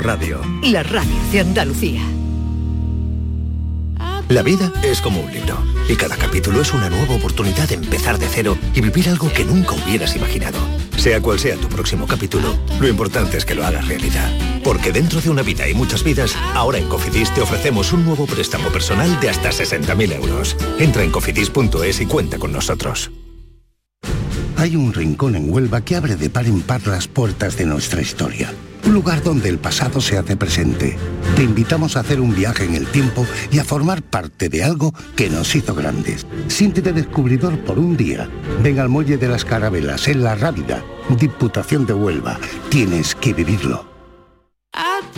Radio. La radio de Andalucía. La vida es como un libro y cada capítulo es una nueva oportunidad de empezar de cero y vivir algo que nunca hubieras imaginado. Sea cual sea tu próximo capítulo, lo importante es que lo hagas realidad. Porque dentro de una vida y muchas vidas, ahora en Cofidis te ofrecemos un nuevo préstamo personal de hasta 60.000 euros. Entra en cofidis.es y cuenta con nosotros. Hay un rincón en Huelva que abre de par en par las puertas de nuestra historia. Un lugar donde el pasado se hace presente. Te invitamos a hacer un viaje en el tiempo y a formar parte de algo que nos hizo grandes. Siéntete descubridor por un día. Ven al Muelle de las Carabelas, en La Rábida, Diputación de Huelva. Tienes que vivirlo.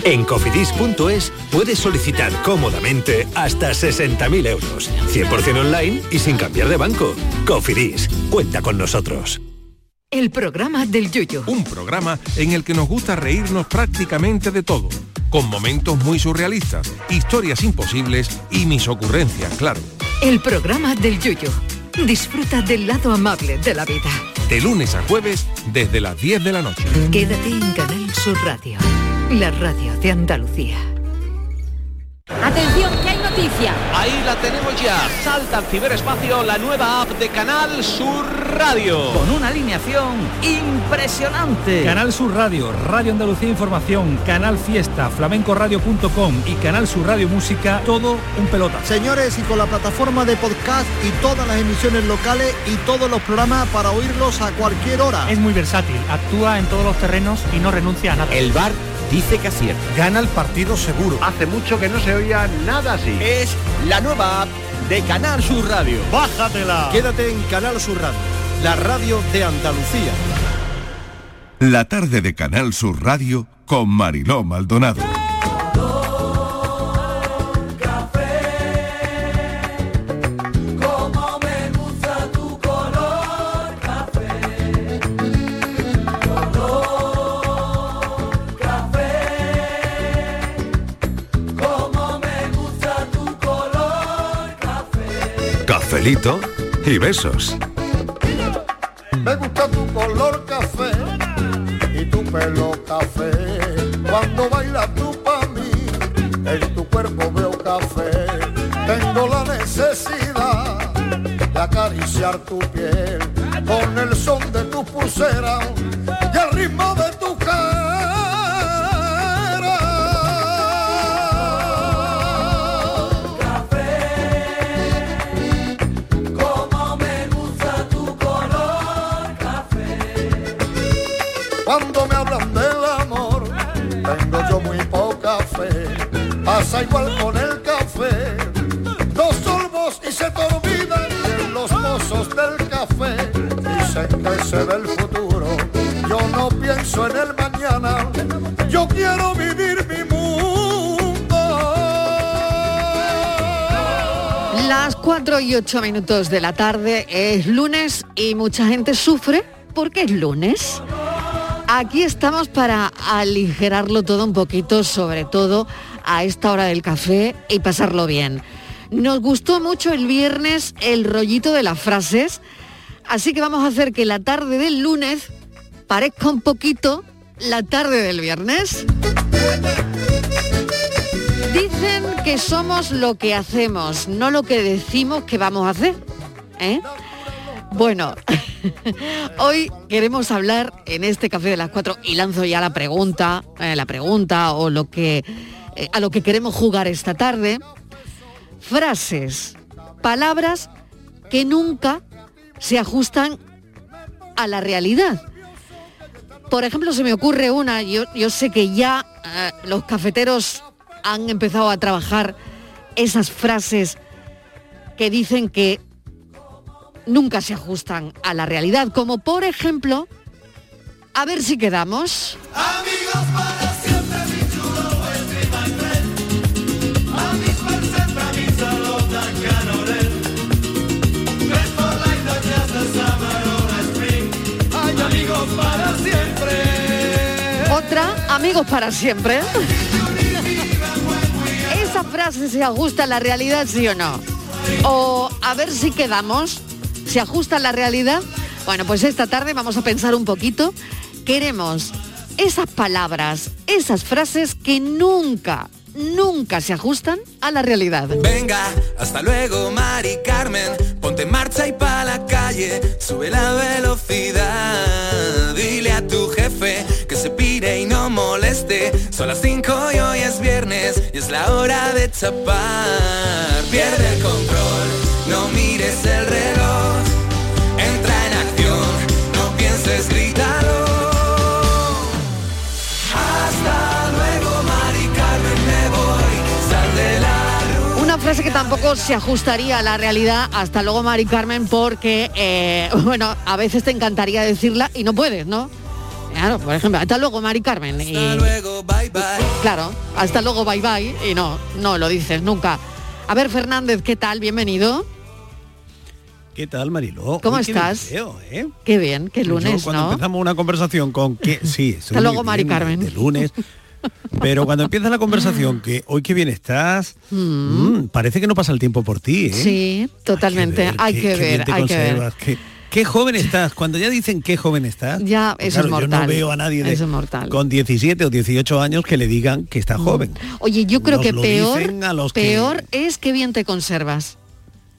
En cofidis.es puedes solicitar cómodamente hasta 60.000 euros, 100% online y sin cambiar de banco. Cofidis, cuenta con nosotros. El programa del Yuyo. Un programa en el que nos gusta reírnos prácticamente de todo, con momentos muy surrealistas, historias imposibles y mis ocurrencias, claro. El programa del Yuyo. Disfruta del lado amable de la vida. De lunes a jueves desde las 10 de la noche. Quédate en Canal Sur Radio. La radio de Andalucía. Atención, que noticia. Ahí la tenemos ya. Salta al ciberespacio la nueva app de Canal Sur Radio. Con una alineación impresionante. Canal Sur Radio, Radio Andalucía Información, Canal Fiesta, flamencoradio.com y Canal Sur Radio Música, todo un pelota. Señores, y con la plataforma de podcast y todas las emisiones locales y todos los programas para oírlos a cualquier hora. Es muy versátil, actúa en todos los terrenos y no renuncia a nada. El bar dice que acierta. Gana el partido seguro. Hace mucho que no se oía nada así. Es la nueva app de Canal Sur Radio. Bájatela. Quédate en Canal Sur Radio, la radio de Andalucía. La tarde de Canal Sur Radio con Mariló Maldonado. Cafelito y besos. Me gusta tu color café y tu pelo café. Cuando bailas tú para mí, en tu cuerpo veo café. Tengo la necesidad de acariciar tu piel 4 y 8 minutos de la tarde es lunes y mucha gente sufre porque es lunes. Aquí estamos para aligerarlo todo un poquito, sobre todo a esta hora del café y pasarlo bien. Nos gustó mucho el viernes el rollito de las frases, así que vamos a hacer que la tarde del lunes parezca un poquito la tarde del viernes. Que somos lo que hacemos, no lo que decimos que vamos a hacer. ¿eh? Bueno, hoy queremos hablar en este café de las cuatro y lanzo ya la pregunta, eh, la pregunta o lo que eh, a lo que queremos jugar esta tarde. Frases, palabras que nunca se ajustan a la realidad. Por ejemplo, se me ocurre una, yo, yo sé que ya los cafeteros han empezado a trabajar esas frases que dicen que nunca se ajustan a la realidad, como por ejemplo, a ver si quedamos. Ay, amigos para siempre. Otra, amigos para siempre. Frase se ajusta a la realidad, sí o no. O a ver si quedamos, se ajusta a la realidad. Bueno, pues esta tarde vamos a pensar un poquito. Queremos esas palabras, esas frases que nunca, nunca se ajustan a la realidad. Venga, hasta luego, Mari Carmen. Ponte en marcha y pa' la calle. Sube la velocidad. Moleste. Son las 5 y hoy es viernes y es la hora de chapar. Pierde el control, no mires el reloj. Entra en acción, no pienses, grítalo. Hasta luego, Mari Carmen, me voy. Sal de la Una frase que tampoco se ajustaría a la realidad, hasta luego Mari Carmen, porque, eh, bueno, a veces te encantaría decirla y no puedes, ¿no? Claro, por ejemplo, hasta luego Mari Carmen. Y, Hasta luego, bye bye. claro, hasta luego, bye bye, y no, no lo dices nunca. A ver, Fernández, ¿qué tal? Bienvenido. ¿Qué tal, Mariló? ¿Cómo Uy, qué estás? deseo, ¿eh? Qué bien, qué Yo lunes, cuando ¿no? empezamos una conversación con que sí, Hasta luego, Mari Carmen. De lunes. Pero cuando empieza la conversación que hoy qué bien estás, mm, parece que no pasa el tiempo por ti, ¿eh? Sí, totalmente. Hay que qué bien ver, te hay que ver. Qué, joven estás. Cuando ya dicen qué joven estás. Ya, pues eso es claro, Yo mortal. no veo a nadie de- Eso es mortal. con 17 o 18 años que le digan que está joven. Oye, yo creo Nos que peor, que- peor es que bien te conservas.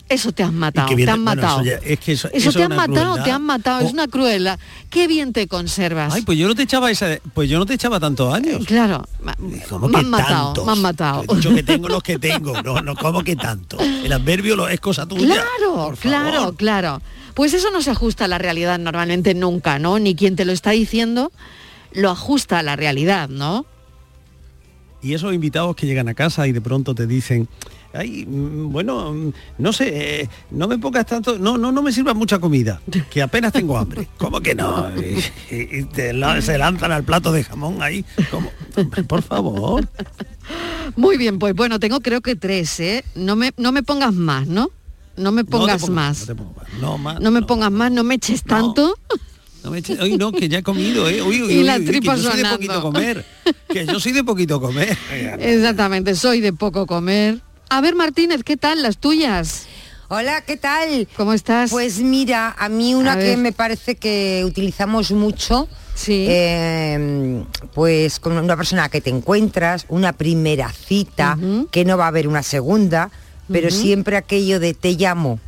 Eso te has matado, bien- te han bueno, matado. eso ya- es que eso- Eso eso te han matado, crueldad. te han matado, es Oh. una crueldad. Qué bien te conservas. Ay, pues yo no te echaba esa, pues yo no te echaba tantos años. Claro, ¿Cómo me que han matado, tantos? me han matado. Dicho que tengo los que tengo, no, no, ¿cómo que tanto? El adverbio lo es cosa tuya. Claro, claro, claro. Pues eso no se ajusta a la realidad normalmente nunca, ¿no? Ni quien te lo está diciendo lo ajusta a la realidad, ¿no? Y esos invitados que llegan a casa y de pronto te dicen, ay, mm, bueno, mm, no sé, eh, no me pongas tanto, no, no, no me sirvas mucha comida, que apenas tengo hambre. ¿Cómo que no? Y, te la- se lanzan al plato de jamón ahí. ¿Cómo? Hombre, por favor. Muy bien, pues bueno, tengo creo que tres, ¿eh? No me, no me pongas más, ¿no? No me No te pongas pongo- más. No, te pongo más, no más. No me pongas más, no me eches tanto. No me eches- no, que ya he comido, ¿eh? Uy, uy, Y uy, la uy, tripa que yo soy de poquito comer. Que yo soy de poquito comer. Exactamente, soy de poco comer. A ver, Martínez, ¿qué tal las tuyas? Hola, ¿qué tal? ¿Cómo estás? Pues mira, a mí una A que ver. me parece que utilizamos mucho, Sí. eh, pues con una persona que te encuentras, una primera cita, que no va a haber una segunda, pero siempre aquello de te llamo.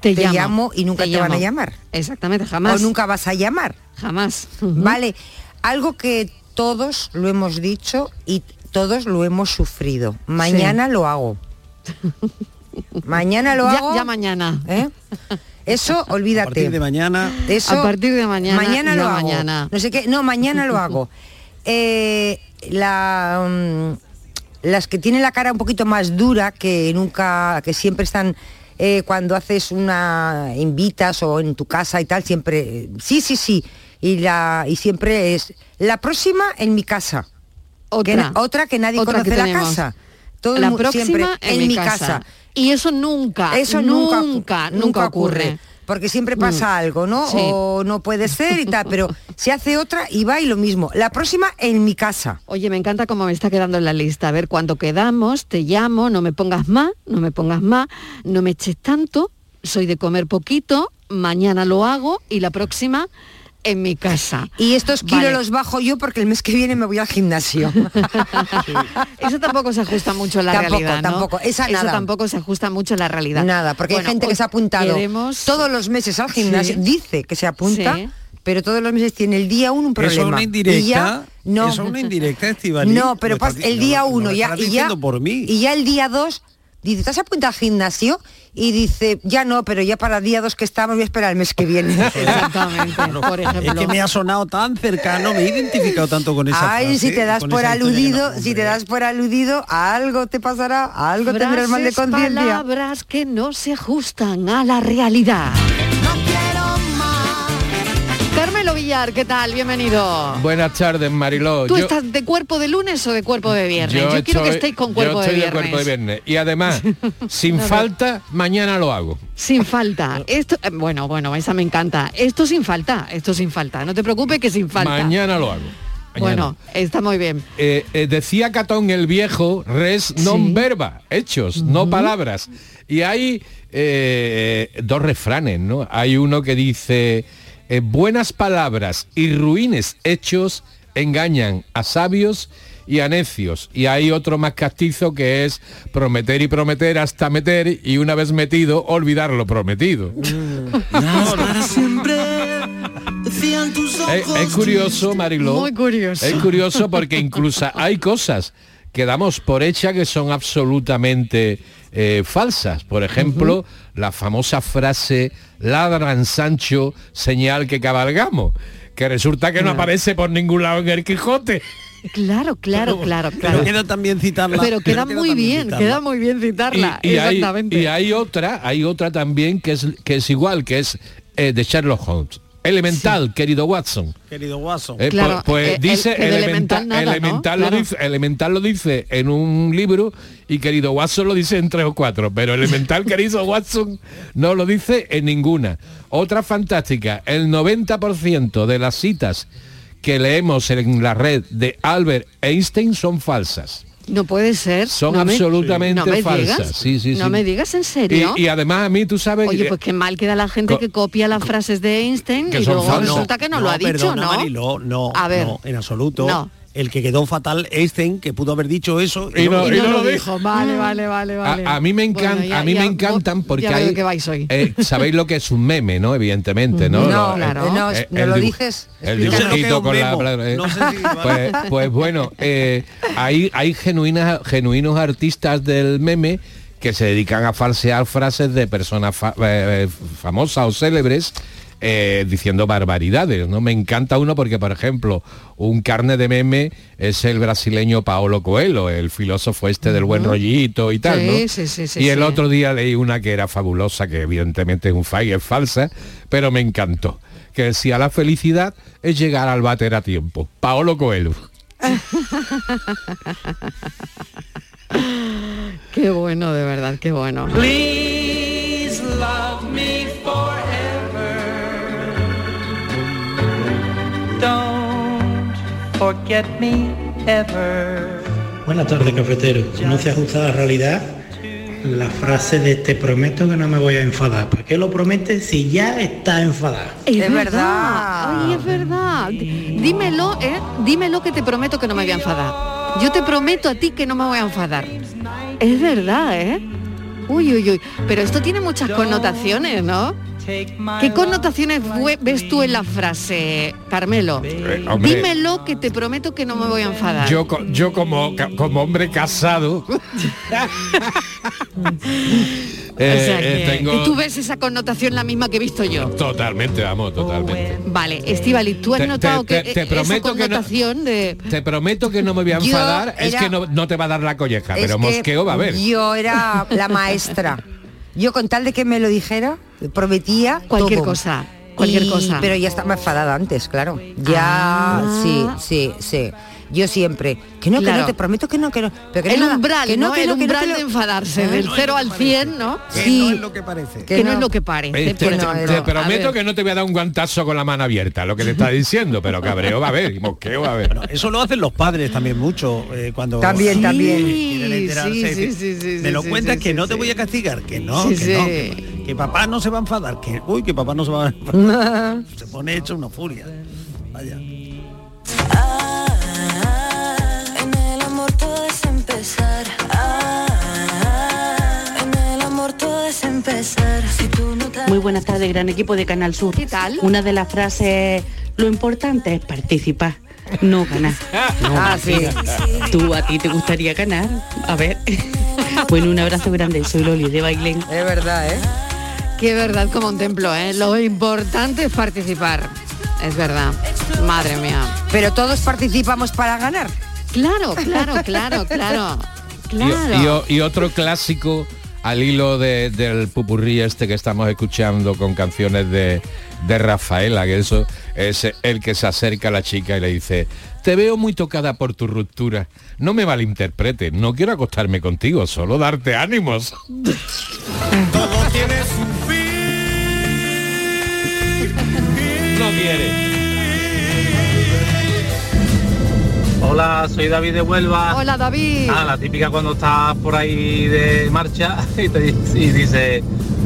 Te Te, llamo, llamo, y nunca te te, van a llamar. Exactamente, jamás. O nunca vas a llamar. Jamás. Vale, algo que todos lo hemos dicho y todos lo hemos sufrido. Mañana lo hago. Mañana lo Ya- hago. ya mañana. ¿eh? Eso, olvídate. A partir de mañana. Eso, A partir de mañana, Mañana lo hago. mañana. No sé qué. No, mañana lo hago. Eh, la, mm, las que tienen la cara un poquito más dura, que nunca, que siempre están eh, cuando haces una invitas o en tu casa y tal, siempre sí, sí, sí. Y la y siempre es la próxima en mi casa. Otra. Que otra que nadie Otra conoce que la casa. Todo la próxima siempre en, mi casa. Y eso nunca, eso nunca, nunca, nunca, ocurre. Porque siempre pasa Mm. algo, ¿no? Sí. O no puede ser y tal, pero se hace otra y va y lo mismo. La próxima en mi casa. Oye, me encanta cómo me está quedando en la lista. A ver, cuando quedamos, te llamo, no me pongas más, no me pongas más, no me eches tanto, soy de comer poquito, mañana lo hago y la próxima en mi casa. Y estos kilos Vale. los bajo yo porque el mes que viene me voy al gimnasio. Eso tampoco se ajusta mucho a la Tampoco, realidad, ¿no? tampoco, esa Eso nada. tampoco se ajusta mucho a la realidad. Nada, porque Bueno, hay gente que se ha apuntado queremos- todos los meses al gimnasio, Sí. dice que se apunta, Sí. pero todos los meses tiene el día uno un problema. Eso es una Y ya, no, Eso es una indirecta, Estivali. No, pero el día uno ya, y ya, por mí. y ya el día dos dice, ¿te has apuntado al gimnasio? Y dice, ya no, pero ya para el día dos que estamos voy a esperar el mes que viene. Exactamente, por ejemplo. Es que me ha sonado tan cercano, me he identificado tanto con esa Ay, frase, si te das por aludido, si te das por aludido, a algo te pasará, a algo tendrás mal de Frases, conciencia. palabras que no se ajustan a la realidad. ¿Qué tal? Bienvenido. Buenas tardes, Mariló. ¿Tú Yo- estás de cuerpo de lunes o de cuerpo de viernes? Yo, quiero que estéis con cuerpo yo de viernes. cuerpo de viernes. Y además, sin falta, mañana lo hago. Sin falta. Esto, eh, bueno, bueno, esa me encanta. Esto sin falta, esto sin falta. No te preocupes que sin falta. Mañana lo hago. Mañana. Bueno, está muy bien. Eh, eh, decía Catón el viejo, res non verba, hechos, no palabras. Y hay eh, dos refranes, ¿no? Hay uno que dice, eh, buenas palabras y ruines hechos engañan a sabios y a necios. Y hay otro más castizo que es prometer y prometer hasta meter y una vez metido olvidar lo prometido. Es, es curioso, Mariló. Muy curioso. Es curioso porque incluso hay cosas que damos por hecha que son absolutamente eh, falsas. Por ejemplo, la famosa frase ladran Sancho, señal que cabalgamos, que resulta que no aparece por ningún lado en el Quijote. Claro, claro, claro, claro. Pero queda también citarla. Pero queda Pero muy bien, citarla. queda muy bien citarla. y, hay, exactamente. y hay otra, hay otra también que es, que es igual, que es eh, de Sherlock Holmes. Elemental, querido Watson. Querido Watson. Eh, Claro, pues pues eh, dice el elemental, elemental nada, ¿no? elemental, lo Claro. dice, elemental lo dice en un libro y querido Watson lo dice en tres o cuatro, pero elemental querido Watson no lo dice en ninguna. Otra fantástica, el 90% de las citas que leemos en la red de Albert Einstein son falsas. No puede ser. Son No me- absolutamente no me falsas. digas. Sí, sí, No sí. me digas en serio. Y, y además a mí tú sabes Oye, que- pues qué mal queda la gente que copia las frases de Einstein y luego falsas. resulta que no, lo ha dicho, perdona, ¿no? Mariló, no, A ver. no, en absoluto. No. El que quedó fatal Einstein, que pudo haber dicho eso Y no- y no lo dijo. Vale, vale, vale, vale. A, a mí me encan- Bueno, ya- a mí ya- me encantan porque ya hay que vais hoy. eh, sabéis lo que es un meme, ¿no? Evidentemente, ¿no? No, Lo- claro. el- no, eh, no el lo dibu- dices. El dibujito con la eh. pues, pues bueno, eh, hay, hay genuinas, genuinos artistas del meme que se dedican a falsear frases de personas fa- eh, eh, famosas o célebres eh, diciendo barbaridades, ¿no? Me encanta uno porque, por ejemplo, un carne de meme es el brasileño Paolo Coelho, el filósofo este del buen rollito y tal, Sí, ¿no? sí, sí, sí, y el sí. otro día leí una que era fabulosa, que evidentemente es un fallo, es falsa, pero me encantó. Que decía la felicidad es llegar al váter a tiempo. Paolo Coelho. Qué bueno, de verdad, qué bueno. Please love me forever. Forget me ever. Buenas tardes, cafetero. No se ajusta a la realidad la frase de te prometo que no me voy a enfadar. ¿Para qué lo prometes si ya está enfadada? Es, Es verdad. verdad. Ay, es verdad. Dímelo, ¿eh? Dímelo que te prometo que no me voy a enfadar. Yo te prometo a ti que no me voy a enfadar. Es verdad, ¿eh? Uy, uy, uy. Pero esto tiene muchas connotaciones, ¿no? ¿Qué connotaciones ves tú en la frase, Carmelo? Eh, hombre, Dímelo que te prometo que no me voy a enfadar. yo, co- yo como, hombre casado, eh, O sea eh, que- tengo Y tú ves esa connotación la misma que he visto yo. totalmente, vamos, totalmente. Vale, Estivali, ¿tú has Te- notado te- que te eh, prometo esa que no- connotación de... Te prometo que no me voy a Yo enfadar, es era- que no, no te va a dar la colleja, Es pero que mosqueo va a haber. Yo era la maestra. Yo con tal de que me lo dijera, prometía Cualquier todo. cosa, cualquier Y- cosa. Pero ya estaba enfadada antes, claro. Ya, Ah. sí, sí, sí. Yo siempre, que no, que Claro. no, te prometo que no, que no. Pero que el nada, umbral, que ¿no? que el que umbral que de enfadarse, del No, 0 al 100, ¿no? Sí. no es lo que parece. Que, no, es lo que parece. Eh, te, prometo que no te voy a dar un guantazo con la mano abierta, lo que te está diciendo, pero cabreo va a haber, y mosqueo va a haber. Eso lo hacen los padres también mucho eh, cuando También, Sí, también. sí, decir, sí, sí, sí, me lo sí, cuentas sí, que sí, no te voy a castigar, que no, que no, que papá no se va a enfadar, que uy, que papá no se va a enfadar. se pone hecho una furia. Vaya. Empezar. Ah, en el amor todo es empezar. Si tú no te Muy buenas tardes, gran equipo de Canal Sur. ¿Qué tal? Una de las frases, lo importante es participar, no ganar. Ah, sí. ¿Tú a ti te gustaría ganar? A ver. bueno, un abrazo grande, soy Loli de Bailén. Es verdad, ¿eh? Qué verdad como un templo, ¿eh? Lo importante es participar. Es verdad. Madre mía. Pero todos participamos para ganar. Claro, claro, claro, claro. Y- Claro. Y, otro clásico al hilo de- del pupurrí este que estamos escuchando con canciones de, de Rafaela, que eso es el que se acerca a la chica y le dice, te veo muy tocada por tu ruptura. No me malinterpretes, no quiero acostarme contigo, solo darte ánimos. Hola, soy David de Huelva. Hola, David. Ah, la típica cuando estás por ahí de marcha y te y dice,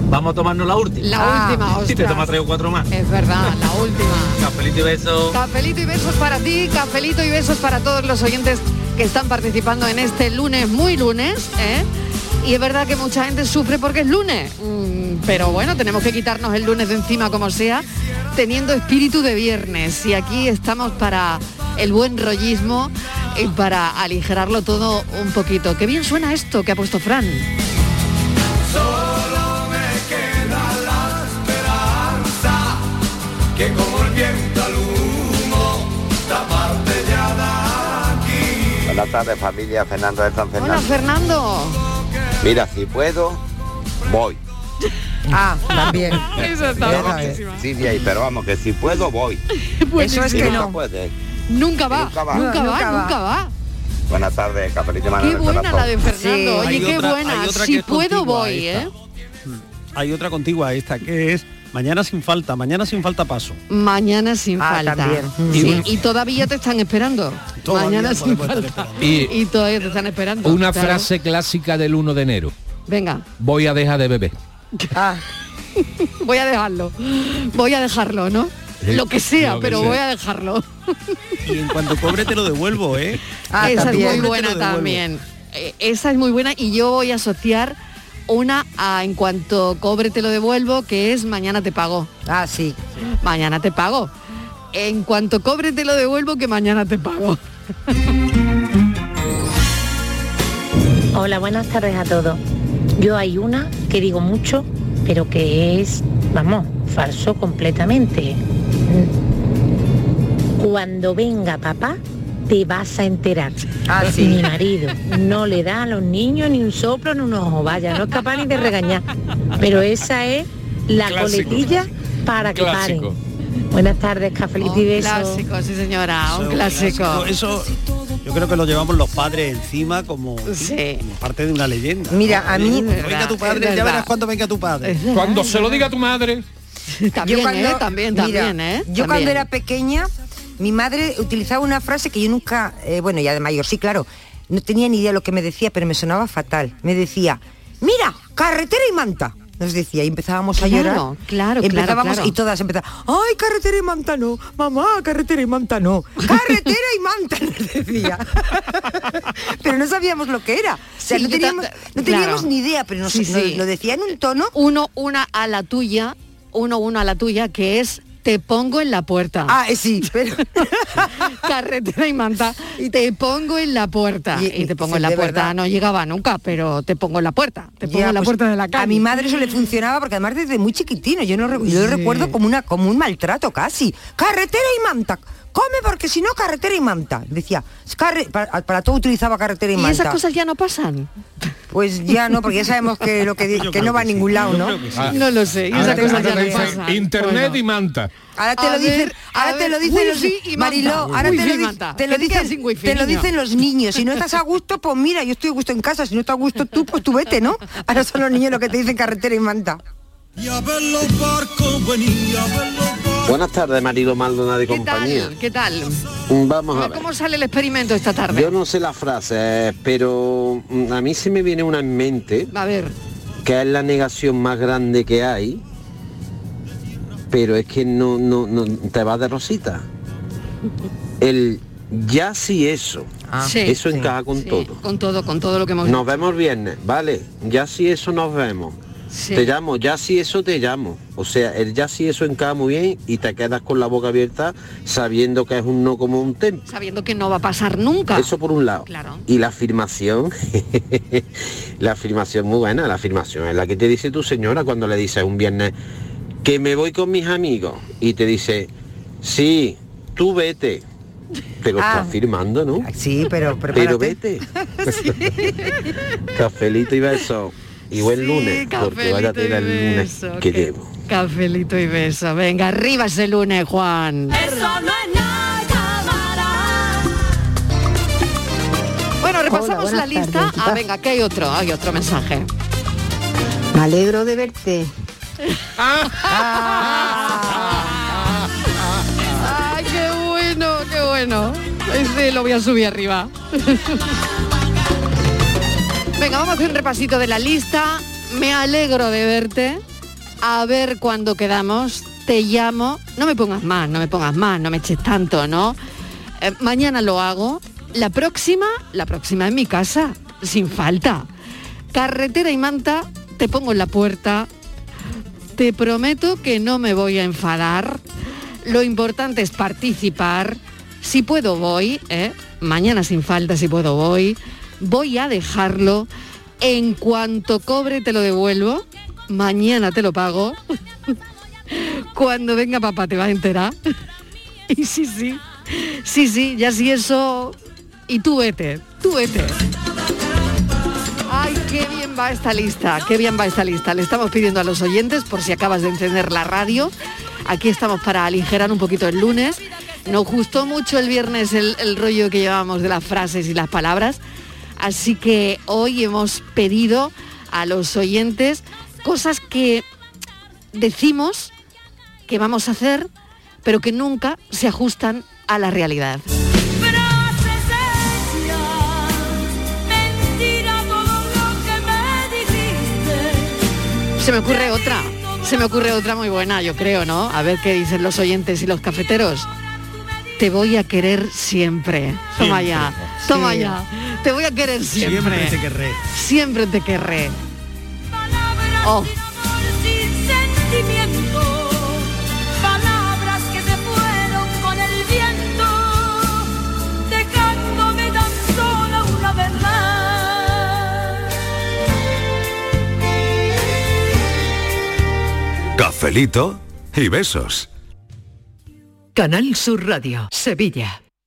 vamos a tomarnos la última. La última, Y te ostras. tomas tres o cuatro más. Es verdad, la última. Cafelito y beso. Cafelito y besos para ti, cafelito y besos para todos los oyentes que están participando en este lunes, muy lunes, ¿eh? Y es verdad que mucha gente sufre porque es lunes, Mm, pero bueno, tenemos que quitarnos el lunes de encima como sea, teniendo espíritu de viernes. Y aquí estamos para el buen rollismo y para aligerarlo todo un poquito. Qué bien suena esto que ha puesto Fran. Solo me queda la esperanza que como el viento al humo taparte ya de aquí. Buenas tardes familia, Fernando de San Hola, Fernando. Mira, si puedo, voy. Ah, también. Eso está Pero- buenísimo. Sí, sí, pero vamos, que si puedo, voy. Eso es que nunca no. puedes. Nunca va, Nunca va. nunca va, Nunca va. nunca va. Buenas tardes, Cafelito Manuel Qué buena la de Fernando. Oye, Hay qué otra- buena. Si puedo voy. ¿eh? Hay otra contigua a esta, que es mañana sin falta, mañana sin falta paso. Mañana sin Ah, falta. también. Sí, y todavía te están esperando. Todavía Mañana sin falta. Y Y todavía te están esperando. una Claro. frase clásica del 1 de enero. Venga, Voy a dejar de beber. voy a dejarlo. Voy a dejarlo, ¿no? Sí, Lo que sea, lo que pero sea. voy a dejarlo. Y en cuanto cobre te lo devuelvo, ¿eh? Esa es muy buena también. Eh, Esa es muy buena y yo voy a asociar una a en cuanto cobre te lo devuelvo, que es mañana te pago. Ah, sí. Mañana te pago. En cuanto cobre te lo devuelvo, que mañana te pago. Hola, buenas tardes a todos. Yo hay una que digo mucho, pero que es, vamos, falso completamente. Cuando venga papá, te vas a enterar. Ah, sí. Mi marido no le da a los niños ni un soplo ni un ojo, vaya, no es capaz ni de regañar. Pero esa es la Clásico. coletilla para que Clásico. paren. Buenas tardes, cafelito y Un besos. clásico, sí señora, un clásico. Eso yo creo que lo llevamos los padres encima como, Sí. como parte de una leyenda. Mira, a mí- Cuando venga tu padre, ya verás cuando venga tu padre. Cuando se lo diga a tu madre. También, Yo cuando- ¿eh? También, mira, también, ¿eh? Yo También. cuando era pequeña, mi madre utilizaba una frase que yo nunca, eh, bueno, ya de mayor, sí, claro, no tenía ni idea de lo que me decía, pero me sonaba fatal. Me decía, mira, carretera y manta. Nos decía, y empezábamos a llorar. claro, Empezábamos claro. y todas empezaban, ay, carretera y manta no, mamá, carretera y manta no, carretera y manta, nos decía. pero no sabíamos lo que era. O sea, Sí, no teníamos, no ni idea, pero nos, Sí, nos- sí. lo decía en un tono. Uno, una a la tuya, uno, uno a la tuya, que es te pongo en la puerta. Ah, eh, sí, pero Carretera y manta, te pongo en la puerta. Y, Y- te pongo en la puerta, verdad. no llegaba nunca, pero te pongo en la puerta. Te pongo Ya, en la pues, puerta de la calle. A mi madre eso le funcionaba porque además desde muy chiquitino, yo, no, yo Sí. recuerdo como, una, como un maltrato casi. Carretera y manta. Come porque si no, carretera y manta. Decía, "Es carre- para, para todo utilizaba carretera y, ¿Y manta. esas cosas ya no pasan? Pues ya no, porque ya sabemos que lo que, que no va a ningún lado, ¿no? Ah, No lo sé, y ahora esas cosas ya no pasan. Internet Bueno. y manta. Ahora te A lo dicen, ver, ahora te lo dicen los y. Mariló, ahora te lo, y manta. te dicen, sin wifi, te lo dicen los niños. Si no estás a gusto, pues mira, yo estoy a gusto en casa. Si no estás a gusto tú, pues tú vete, ¿no? Ahora son los niños los que te dicen carretera y manta. Y a ver los barcos venir, a ver los barcos. Buenas tardes, marido Maldonado y ¿Qué compañía. tal? ¿Qué tal? Vamos a ver. ¿Cómo sale el experimento esta tarde? Yo no sé las frases, pero mm, a mí se me viene una en mente, A ver, que es la negación más grande que hay, pero es que no, no, no te va de rosita. El ya sí eso, Sí, eso sí, encaja con sí, todo. con todo, con todo lo que hemos Nos vemos viernes, vale, ya si eso nos vemos. Sí. Te llamo, ya si eso te llamo. O sea, el ya si eso encaja muy bien y te quedas con la boca abierta sabiendo que es un no como un templo. sabiendo que no va a pasar nunca. Eso por un lado. Claro. Y la afirmación, la afirmación muy buena, la afirmación es la que te dice tu señora cuando le dices un viernes que me voy con mis amigos y te dice, sí, tú vete. Te lo Ah. está afirmando, ¿no? Sí, pero Pero prepárate. vete. Cafelito y beso. Y buen lunes, porque vaya a tener el lunes beso, que qué- llevo. Cafelito y beso. Venga, arriba ese lunes, Juan. Eso no es nada, cámara. Bueno, repasamos Hola, la lista. tardes, ¿qué Ah, venga, que hay otro, hay otro mensaje. Me alegro de verte. Ay, qué bueno, qué bueno. Es Entonces lo voy a subir arriba. Venga, vamos a hacer un repasito de la lista. Me alegro de verte. A ver cuándo quedamos. Te llamo. No me pongas más, no me pongas más, no me eches tanto, ¿no? Eh, mañana lo hago. La próxima, la próxima en mi casa, sin falta. Carretera y manta, te pongo en la puerta. Te prometo que no me voy a enfadar. Lo importante es participar. Si puedo voy, ¿eh? mañana sin falta, si puedo voy. Voy a dejarlo. En cuanto cobre te lo devuelvo. Mañana te lo pago. Cuando venga papá te va a enterar. Y sí, sí. Sí, sí, ya sí eso. Y tú vete, tú vete. Ay, qué bien va esta lista, qué bien va esta lista. Le estamos pidiendo a los oyentes, por si acabas de encender la radio, aquí estamos para aligerar un poquito el lunes. Nos gustó mucho el viernes el, el rollo que llevábamos de las frases y las palabras, así que hoy hemos pedido a los oyentes cosas que decimos que vamos a hacer, pero que nunca se ajustan a la realidad. Se me ocurre otra, se me ocurre otra muy buena, yo creo, ¿no? A ver qué dicen los oyentes y los cafeteros. Te voy a querer siempre. Toma Siempre. ya, toma Sí. ya. Te voy a querer siempre. Siempre te querré. Siempre te querré. Oh, sin sentimiento, palabras que se fueron con el viento, dejándome tan sola una verdad. Cafelito y besos. Canal Sur Radio, Sevilla.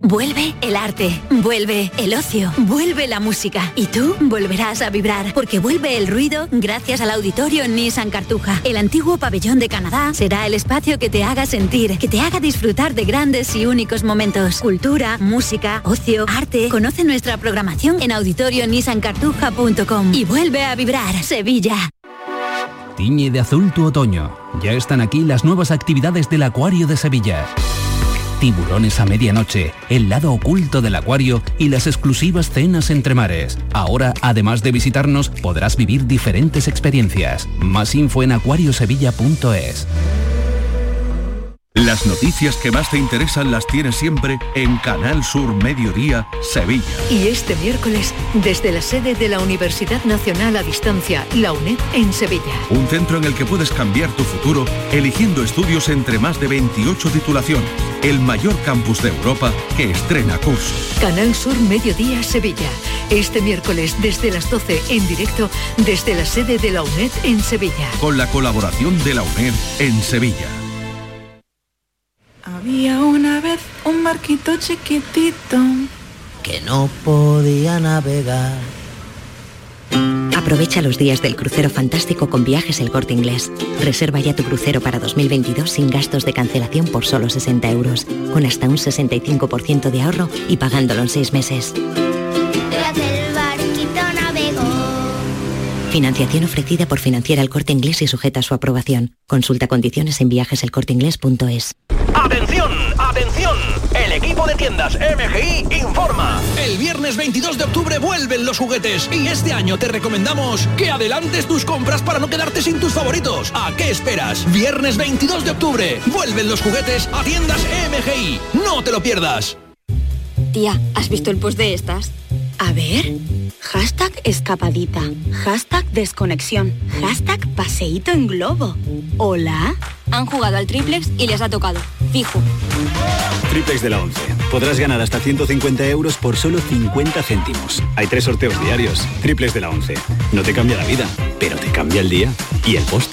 Vuelve el arte, vuelve el ocio, vuelve la música y tú volverás a vibrar porque vuelve el ruido gracias al auditorio Nissan Cartuja. El antiguo pabellón de Canadá será el espacio que te haga sentir, que te haga disfrutar de grandes y únicos momentos. Cultura, música, ocio, arte. Conoce nuestra programación en auditorionissancartuja.com y vuelve a vibrar Sevilla. Tiñe de azul tu otoño. Ya están aquí las nuevas actividades del Acuario de Sevilla. Tiburones a medianoche, el lado oculto del acuario y las exclusivas cenas entre mares. Ahora, además de visitarnos, podrás vivir diferentes experiencias. Más info en acuariosevilla.es. Las noticias que más te interesan las tienes siempre en Canal Sur Mediodía, Sevilla. Y este miércoles, desde la sede de la Universidad Nacional a Distancia, la UNED, en Sevilla. Un centro en el que puedes cambiar tu futuro eligiendo estudios entre más de 28 titulaciones. El mayor campus de Europa que estrena curso. Canal Sur Mediodía, Sevilla. Este miércoles, desde las 12, en directo, desde la sede de la UNED, en Sevilla. Con la colaboración de la UNED en Sevilla. Había una vez un barquito chiquitito. que no podía navegar. Aprovecha los días del crucero fantástico con viajes El Corte Inglés. Reserva ya tu crucero para 2022 sin gastos de cancelación por solo 60 euros, con hasta un 65% de ahorro y pagándolo en 6 meses. Barquito navegó. Financiación ofrecida por Financiera El Corte Inglés y sujeta a su aprobación. Consulta condiciones en viajeselcorteinglés.es. ¡Atención! El equipo de tiendas MGI informa. El viernes 22 de octubre vuelven los juguetes y este año te recomendamos que adelantes tus compras para no quedarte sin tus favoritos. ¿A qué esperas? Viernes 22 de octubre vuelven los juguetes a tiendas MGI. No te lo pierdas. Tía, ¿has visto el post de estas? A ver. Hashtag escapadita. Hashtag desconexión. Hashtag paseíto en globo. ¿Hola? Han jugado al triplex y les ha tocado. Fijo. Triplex de la 11. Podrás ganar hasta 150 euros por solo 50 céntimos. Hay tres sorteos diarios. Triplex de la 11. No te cambia la vida, pero te cambia el día y el post.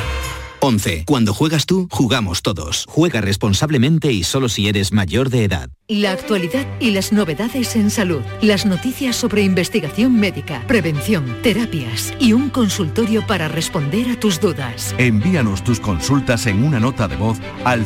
11. Cuando juegas tú, jugamos todos. Juega responsablemente y solo si eres mayor de edad. La actualidad y las novedades en salud, las noticias sobre investigación médica, prevención, terapias y un consultorio para responder a tus dudas. Envíanos tus consultas en una nota de voz al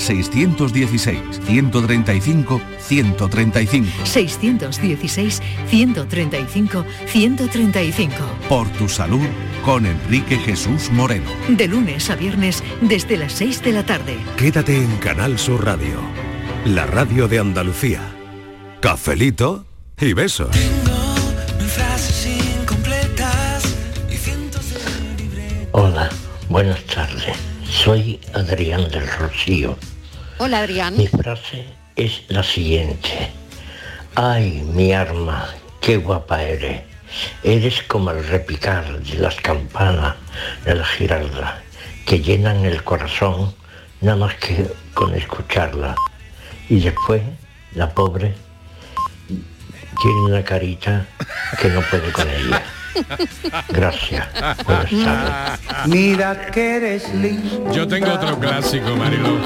616-135-135. 616-135-135. Por tu salud con Enrique Jesús Moreno. De lunes a viernes desde las 6 de la tarde. Quédate en Canal Sur Radio, la radio de Andalucía. Cafelito y besos. Hola, buenas tardes. Soy Adrián del Rocío. Hola Adrián. Mi frase es la siguiente. Ay, mi arma, qué guapa eres. Eres como el repicar de las campanas de la giralda, que llenan el corazón nada más que con escucharla. Y después, la pobre tiene una carita que no puede con ella. Gracias. Buenas tardes. Mira que eres lindo. Yo tengo otro clásico, Mariló.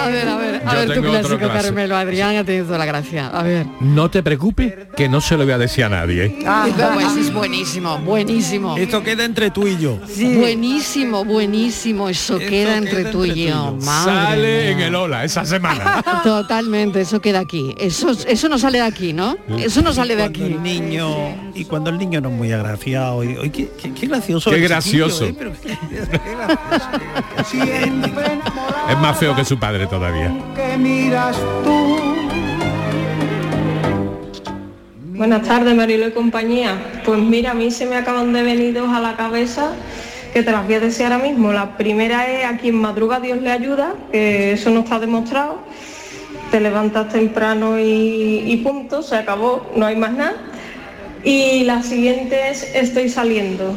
A ver, a ver, a Yo ver tu clásico. Carmelo. Adrián ha tenido la gracia. A ver. No te preocupes, que no se lo voy a decir a nadie. ¿eh? Pues es buenísimo, buenísimo. Esto queda entre tú y yo. Buenísimo, buenísimo. Eso queda entre tú y yo. Madre Sale mía. en el Ola esa semana. Totalmente, eso queda aquí. Eso, eso no sale de aquí, ¿no? Eso no sale de aquí. El niño, y cuando el niño no es muy agraciado. Y, qué, qué- qué gracioso. Qué el gracioso. chiquillo, ¿eh? Pero qué- qué gracioso. Es más feo que su padre todavía. Buenas tardes, Marilo y compañía. Pues mira, a mí se me acaban de venir dos a la cabeza que te las voy a decir ahora mismo. La primera es a quien madruga Dios le ayuda, que eso no está demostrado. Te levantas temprano y, y punto, se acabó, no hay más nada. Y la siguiente es estoy saliendo.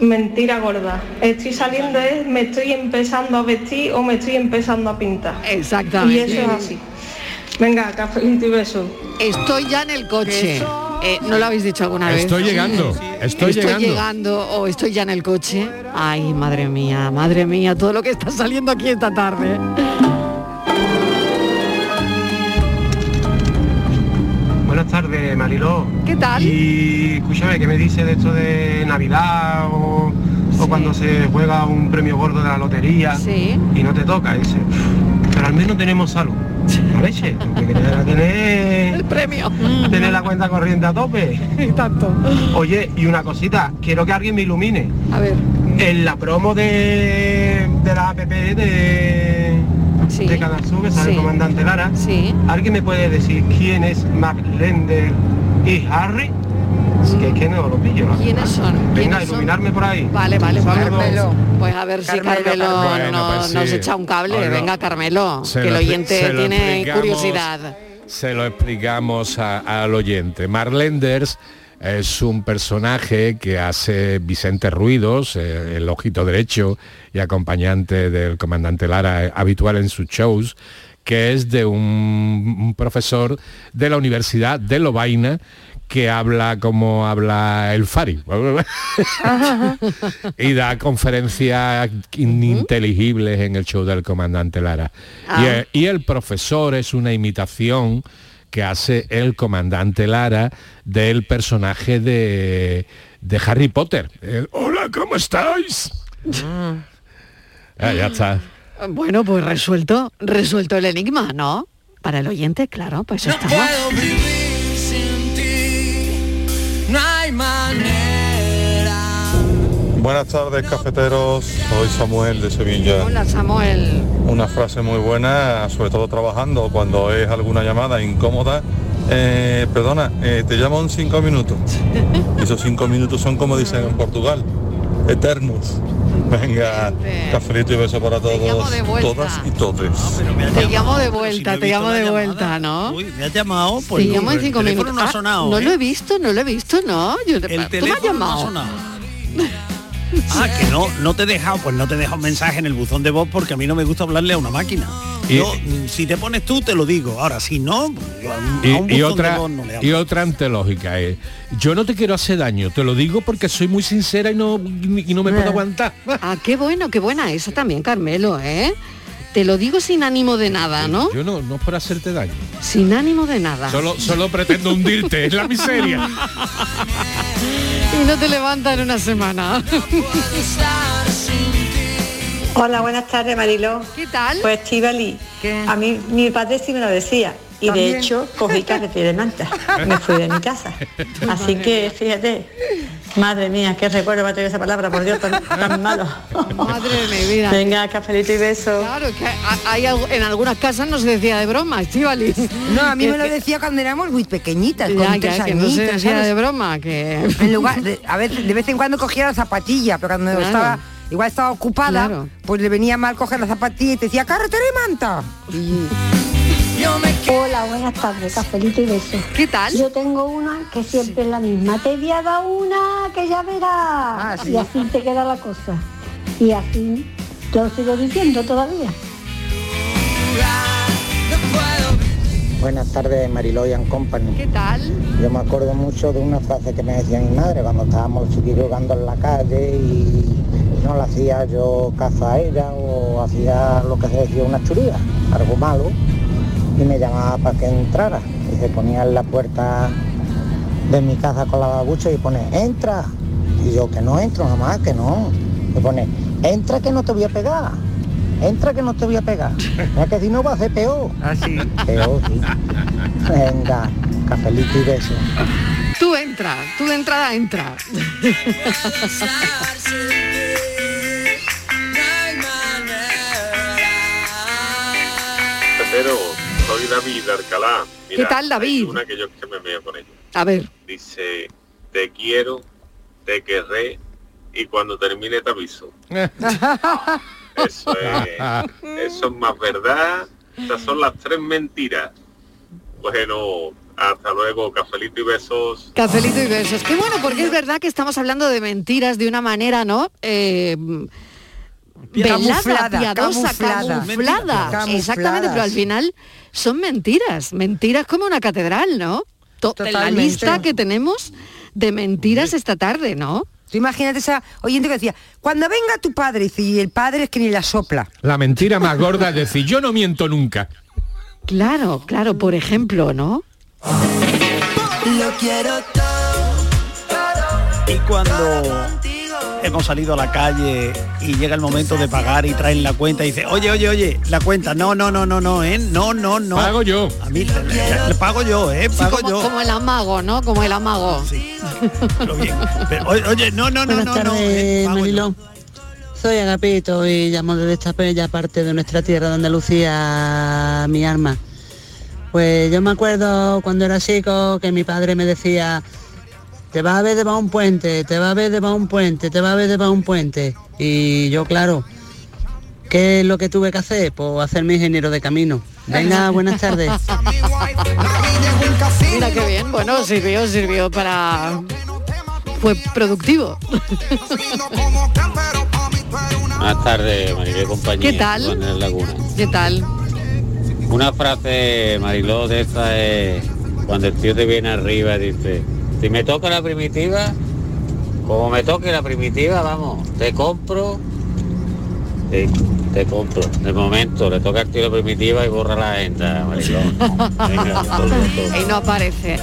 Mentira gorda. Estoy saliendo es me estoy empezando a vestir o me estoy empezando a pintar. Exactamente. Y eso es así. Venga, café y beso. Estoy ya en el coche. Eh, ¿No lo habéis dicho alguna vez? Estoy llegando, estoy llegando. llegando o estoy ya en el coche. Ay, madre mía, madre mía, todo lo que está saliendo aquí esta tarde. Buenas tardes, Mariló. ¿Qué tal? Y escúchame, ¿qué me dice de esto de Navidad o, o cuando se juega un premio gordo de la lotería y no te toca? Dice, pero al menos tenemos salud. ¿La leche? Tener... El premio. Tener la cuenta corriente a tope. Y tanto. Oye, y una cosita, quiero que alguien me ilumine. A ver. En la promo de, de la app de, de sale el Sí. comandante Lara, ¿alguien me puede decir quién es Mark Lender y Harry? Que es que no lo pillo. ¿Quiénes son? Venga, ¿Quiénes son? iluminarme por ahí. Vale, vale, Un pues, pues a ver si Carmelo, Carmelo Carmelo. no- Bueno, pues nos sí. echa un cable. Venga, Carmelo, se que el oyente tiene curiosidad. Se lo explicamos a- al oyente. Marlenders es un personaje que hace Vicente Ruidos, eh, el ojito derecho y acompañante del comandante Lara, eh, habitual en sus shows, que es de un, un profesor de la Universidad de Lovaina que habla como habla el Fari y da conferencias ininteligibles en el show del comandante Lara. Ah. Y, eh, y el profesor es una imitación que hace el comandante Lara del personaje de, de Harry Potter. El, Hola, ¿cómo estáis? Ah, ya está. Bueno, pues resuelto, resuelto el enigma, ¿no? Para el oyente, claro, pues estamos. puedo vivir sin ti, no hay manera. Buenas tardes, cafeteros. Soy Samuel de Sevilla. Hola, Samuel. Una frase muy buena, sobre todo trabajando, cuando es alguna llamada incómoda. Eh, perdona, eh, te llamo en cinco minutos. Esos cinco minutos son como dicen en Portugal, eternos. Venga, cafelito y beso para todos, de vuelta. todas y todes. Te llamo de vuelta, te llamo de vuelta, ¿no? Me has llamado, pues te llamo en el cinco minutos. no ha Ah, no ¿eh? lo he visto, no lo he visto, no. Yo, ¿Tú me has teléfono no ha sonado. Ah, que no, no te he dejado, pues no te he dejado un mensaje en el buzón de voz porque a mí no me gusta hablarle a una máquina. Y- Yo, si te pones tú, te lo digo. Ahora, si no, yo a un- a un Y, y otra, de voz no le hablo. y otra antelógica es, yo no te quiero hacer daño, te lo digo porque soy muy sincera y no, y no me puedo aguantar. Ah, qué bueno, qué buena esa también, Carmelo, ¿eh? Te lo digo sin ánimo de nada, ¿no? Yo no, no es por hacerte daño. Sin ánimo de nada. Solo, solo pretendo hundirte, es la miseria. y no te levantas en una semana. Hola, buenas tardes, Mariló. ¿Qué tal? Pues Estivali, a mí mi padre sí me lo decía. Y ¿También? de hecho cogí carretera de manta. Me fui de mi casa. Así que fíjate, madre mía, qué recuerdo va a tener esa palabra, por Dios, tan, tan malo. Madre de mi vida. Venga, cafelito y beso. Claro, que ha- hay, algo- en algunas casas no se decía de broma, Estivali. No, a mí me lo decía cuando éramos muy pequeñitas, Ya, con ya, tres que no se añitos, decía ¿sabes? de broma, que... En lugar de, a veces, de vez en cuando cogía la zapatilla, pero cuando Claro. estaba igual estaba ocupada, Claro. pues le venía mal coger la zapatilla y te decía carretera y manta. Hola, buenas tardes, cafelito y beso. ¿Qué tal? Yo tengo una que siempre es la misma. Te voy a dar una que ya verás. Y así te queda la cosa. Y así yo sigo diciendo todavía. Buenas tardes, and Company. ¿Qué tal? Yo me acuerdo mucho de una frase que me decía mi madre cuando estábamos chiquillos jugando en la calle y no la hacía yo caza a ella o hacía lo que se decía una churía, algo malo, y me llamaba para que entrara. Y se ponía en la puerta de mi casa con la babucha y pone, entra. Y yo, que no entro, mamá, que no. Y pone, entra que no te voy a pegar. Entra que no te voy a pegar. Mira que si no va a ser peor. Así. Peor, sí. Venga, cafelito y beso. Tú entra, tú de entrada entra. Pero soy David de Alcalá. Mira, ¿Qué tal, David? hay Una que yo que me meo con ella. A ver. Dice, te quiero, te querré y cuando termine te aviso. Eso es, eso es más verdad. Estas son las tres mentiras. Bueno, hasta luego, cafelito y besos. Cafelito y besos. Qué bueno, porque es verdad que estamos hablando de mentiras de una manera, ¿no? Eh, velada, Camuflada, piadosa, camuflada. camuflada. Exactamente, pero al final son mentiras. Mentiras como una catedral, ¿no? To- La Totalmente. lista que tenemos de mentiras esta tarde, ¿no? Tú imagínate esa oyente que decía, cuando venga tu padre, dice, y el padre es que ni la sopla. La mentira más gorda es decir, yo no miento nunca. Claro, claro, por ejemplo, ¿no? Lo quiero Y cuando hemos salido a la calle y llega el momento de pagar y traen la cuenta y dice, oye, oye, oye, la cuenta, no, no, no, no, no, ¿eh? No, no, no. Pago yo. A mí le, le- le pago yo, ¿eh? Sí, Pago como, yo. como el amago, ¿no? Como el amago. Pero, oye, no, no, no, Buenas no, no. eh, pago. Soy Agapito y llamo desde esta bella parte de nuestra tierra de Andalucía, mi arma. Pues yo me acuerdo cuando era chico que mi padre me decía, te vas a ver debajo de un puente, te vas a ver debajo de un puente, te vas a ver debajo de un puente. Y yo, claro, ¿qué es lo que tuve que hacer? Pues hacer mi ingeniero de camino. Venga, buenas tardes. Mira qué bien, bueno, sirvió, sirvió para... Fue productivo. Buenas tardes, Mariló y compañía. ¿Qué tal? Laguna. ¿Qué tal? Una frase, Mariló, de esa es cuando el tío te viene arriba y dice, si me toca la primitiva, como me toque la primitiva, vamos, te compro, te, te compro. De momento, le toca al tío la primitiva y borra la agenda. Venga. Y no aparece.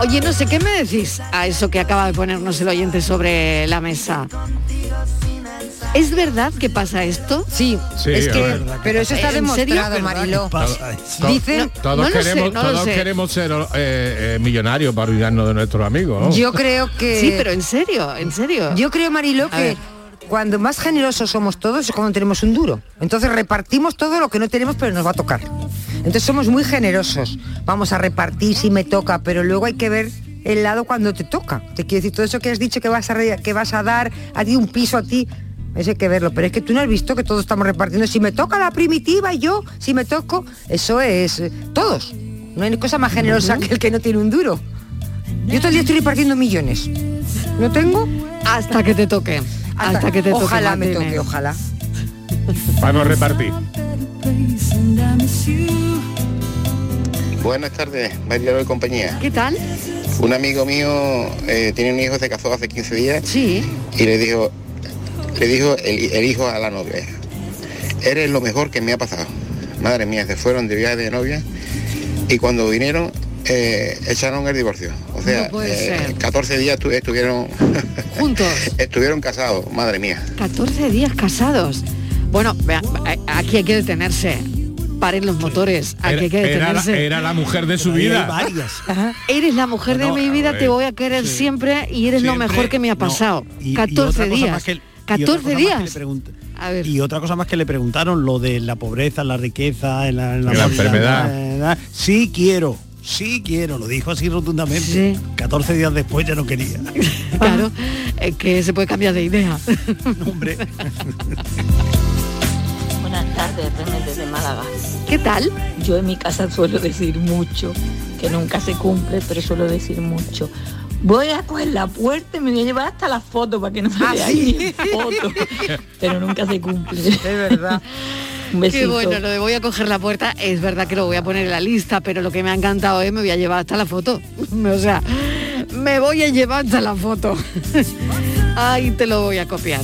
Oye, no sé, ¿qué me decís a eso que acaba de ponernos el oyente sobre la mesa? ¿Es verdad que pasa esto? Sí, Sí, es que, pero eso está demostrado, ¿Verdad Mariló. To- Dicen, todos no lo sé, queremos, no lo todos queremos ser eh, eh, millonarios para olvidarnos de nuestros amigos. ¿no? Yo creo que... Sí, pero en serio, en serio. Yo creo, Mariló, que cuando más generosos somos todos es cuando tenemos un duro. Entonces repartimos todo lo que no tenemos, pero nos va a tocar. Entonces somos muy generosos. Vamos a repartir si me toca, pero luego hay que ver el lado cuando te toca. Te quiero decir, todo eso que has dicho que vas a, re- que vas a dar a ti un piso a ti, eso hay que verlo. Pero es que tú no has visto que todos estamos repartiendo. Si me toca la primitiva y yo, si me toco, eso es eh, todos. No hay cosa más generosa que el que no tiene un duro. Yo todo el día estoy repartiendo millones. ¿No tengo? Hasta que te toque. Hasta, que te toque. Ojalá me toque, ojalá. Vamos a repartir. Buenas tardes, María y compañía. ¿Qué tal? Un amigo mío eh, tiene un hijo, se casó hace 15 días Sí. y le dijo, le dijo el, el hijo a la novia, eres lo mejor que me ha pasado. Madre mía, se fueron de viaje de novia y cuando vinieron eh, echaron el divorcio. O sea, No puede eh, ser. 14 días tu- estuvieron Juntos. estuvieron casados, madre mía. 14 días casados. Bueno, vea, eh, aquí hay que detenerse. Paren los motores. Aquí hay que Era, era la, detenerse. era la mujer de su vida. Eres la mujer de mi vida, te voy a querer siempre y eres lo mejor que me ha no. pasado. Y 14 otra cosa días. Más que- y otra 14 cosa más que le días. pregunta- A ver. Y otra cosa más que le preguntaron, lo de la pobreza, la riqueza, en la, en la la enfermedad. eh, Sí quiero, sí quiero, lo dijo así rotundamente. 14 días después ya no quería. Claro, es que se puede cambiar de idea. Hombre. Buenas tardes, René desde Málaga. ¿Qué tal? Yo en mi casa suelo decir mucho, que nunca se cumple, pero suelo decir mucho. Voy a coger la puerta y me voy a llevar hasta la foto para que no me Ah, veáis ¿sí? ni foto. Pero nunca se cumple. Es verdad. Un Qué bueno, lo de voy a coger la puerta, es verdad que lo voy a poner en la lista, pero lo que me ha encantado es me voy a llevar hasta la foto. O sea, me voy a llevar hasta la foto. Ahí te lo voy a copiar.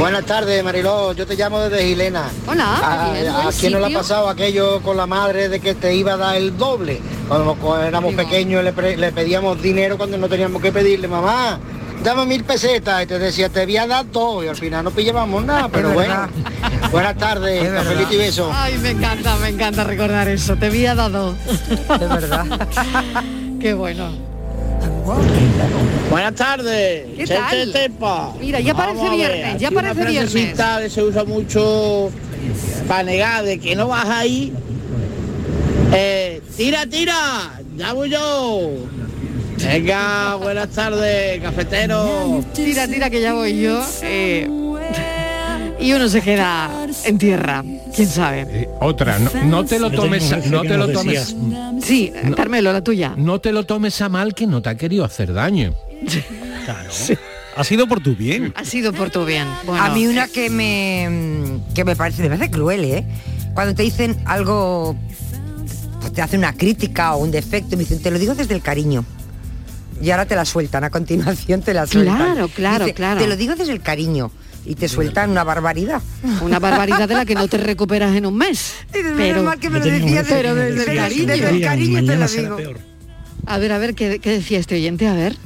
Buenas tardes, Mariló. Yo te llamo desde Gilena. Hola, ¿A, bien, a quién no le ha pasado aquello con la madre de que te iba a dar el doble? Cuando cu- éramos pequeños le, pre- le pedíamos dinero cuando no teníamos que pedirle, mamá, dame mil pesetas. Y te decía, te voy a dar dos. Y al final no pillábamos nada, pero bueno. Buenas tardes, cafelito y beso. Ay, me encanta, me encanta recordar eso. Te había dado. Es verdad. Qué bueno. Buenas tardes. ¿Qué tal? Tepa. Mira, ya parece viernes, ya parece viernes. se usa mucho para negar de que no vas ahí. Eh, tira, tira, ya voy yo. Venga, buenas tardes, cafetero. Tira, tira que ya voy yo. eh, y uno se queda en tierra. ¿Quién sabe? Otra, no, no te lo tomes, a- no te lo tomes. Sí, Carmelo, la tuya. No te lo tomes a mal que no te ha querido hacer daño. Ha sido por tu bien. Ha sido por tu bien. Bueno, a mí una que me que me parece, me parece cruel, ¿eh? Cuando te dicen algo, pues te hacen una crítica o un defecto, me dicen, te lo digo desde el cariño. Y ahora te la sueltan, a continuación te la sueltan. Claro, claro, Dice, claro. Te lo digo desde el cariño. Y te sueltan una barbaridad. Una barbaridad de la que no te recuperas en un mes. Menos Pero, mal que me lo decía desde- pero desde el cariño. desde el cariño te lo digo. A ver, a ver, ¿qué, qué decía este oyente? A ver.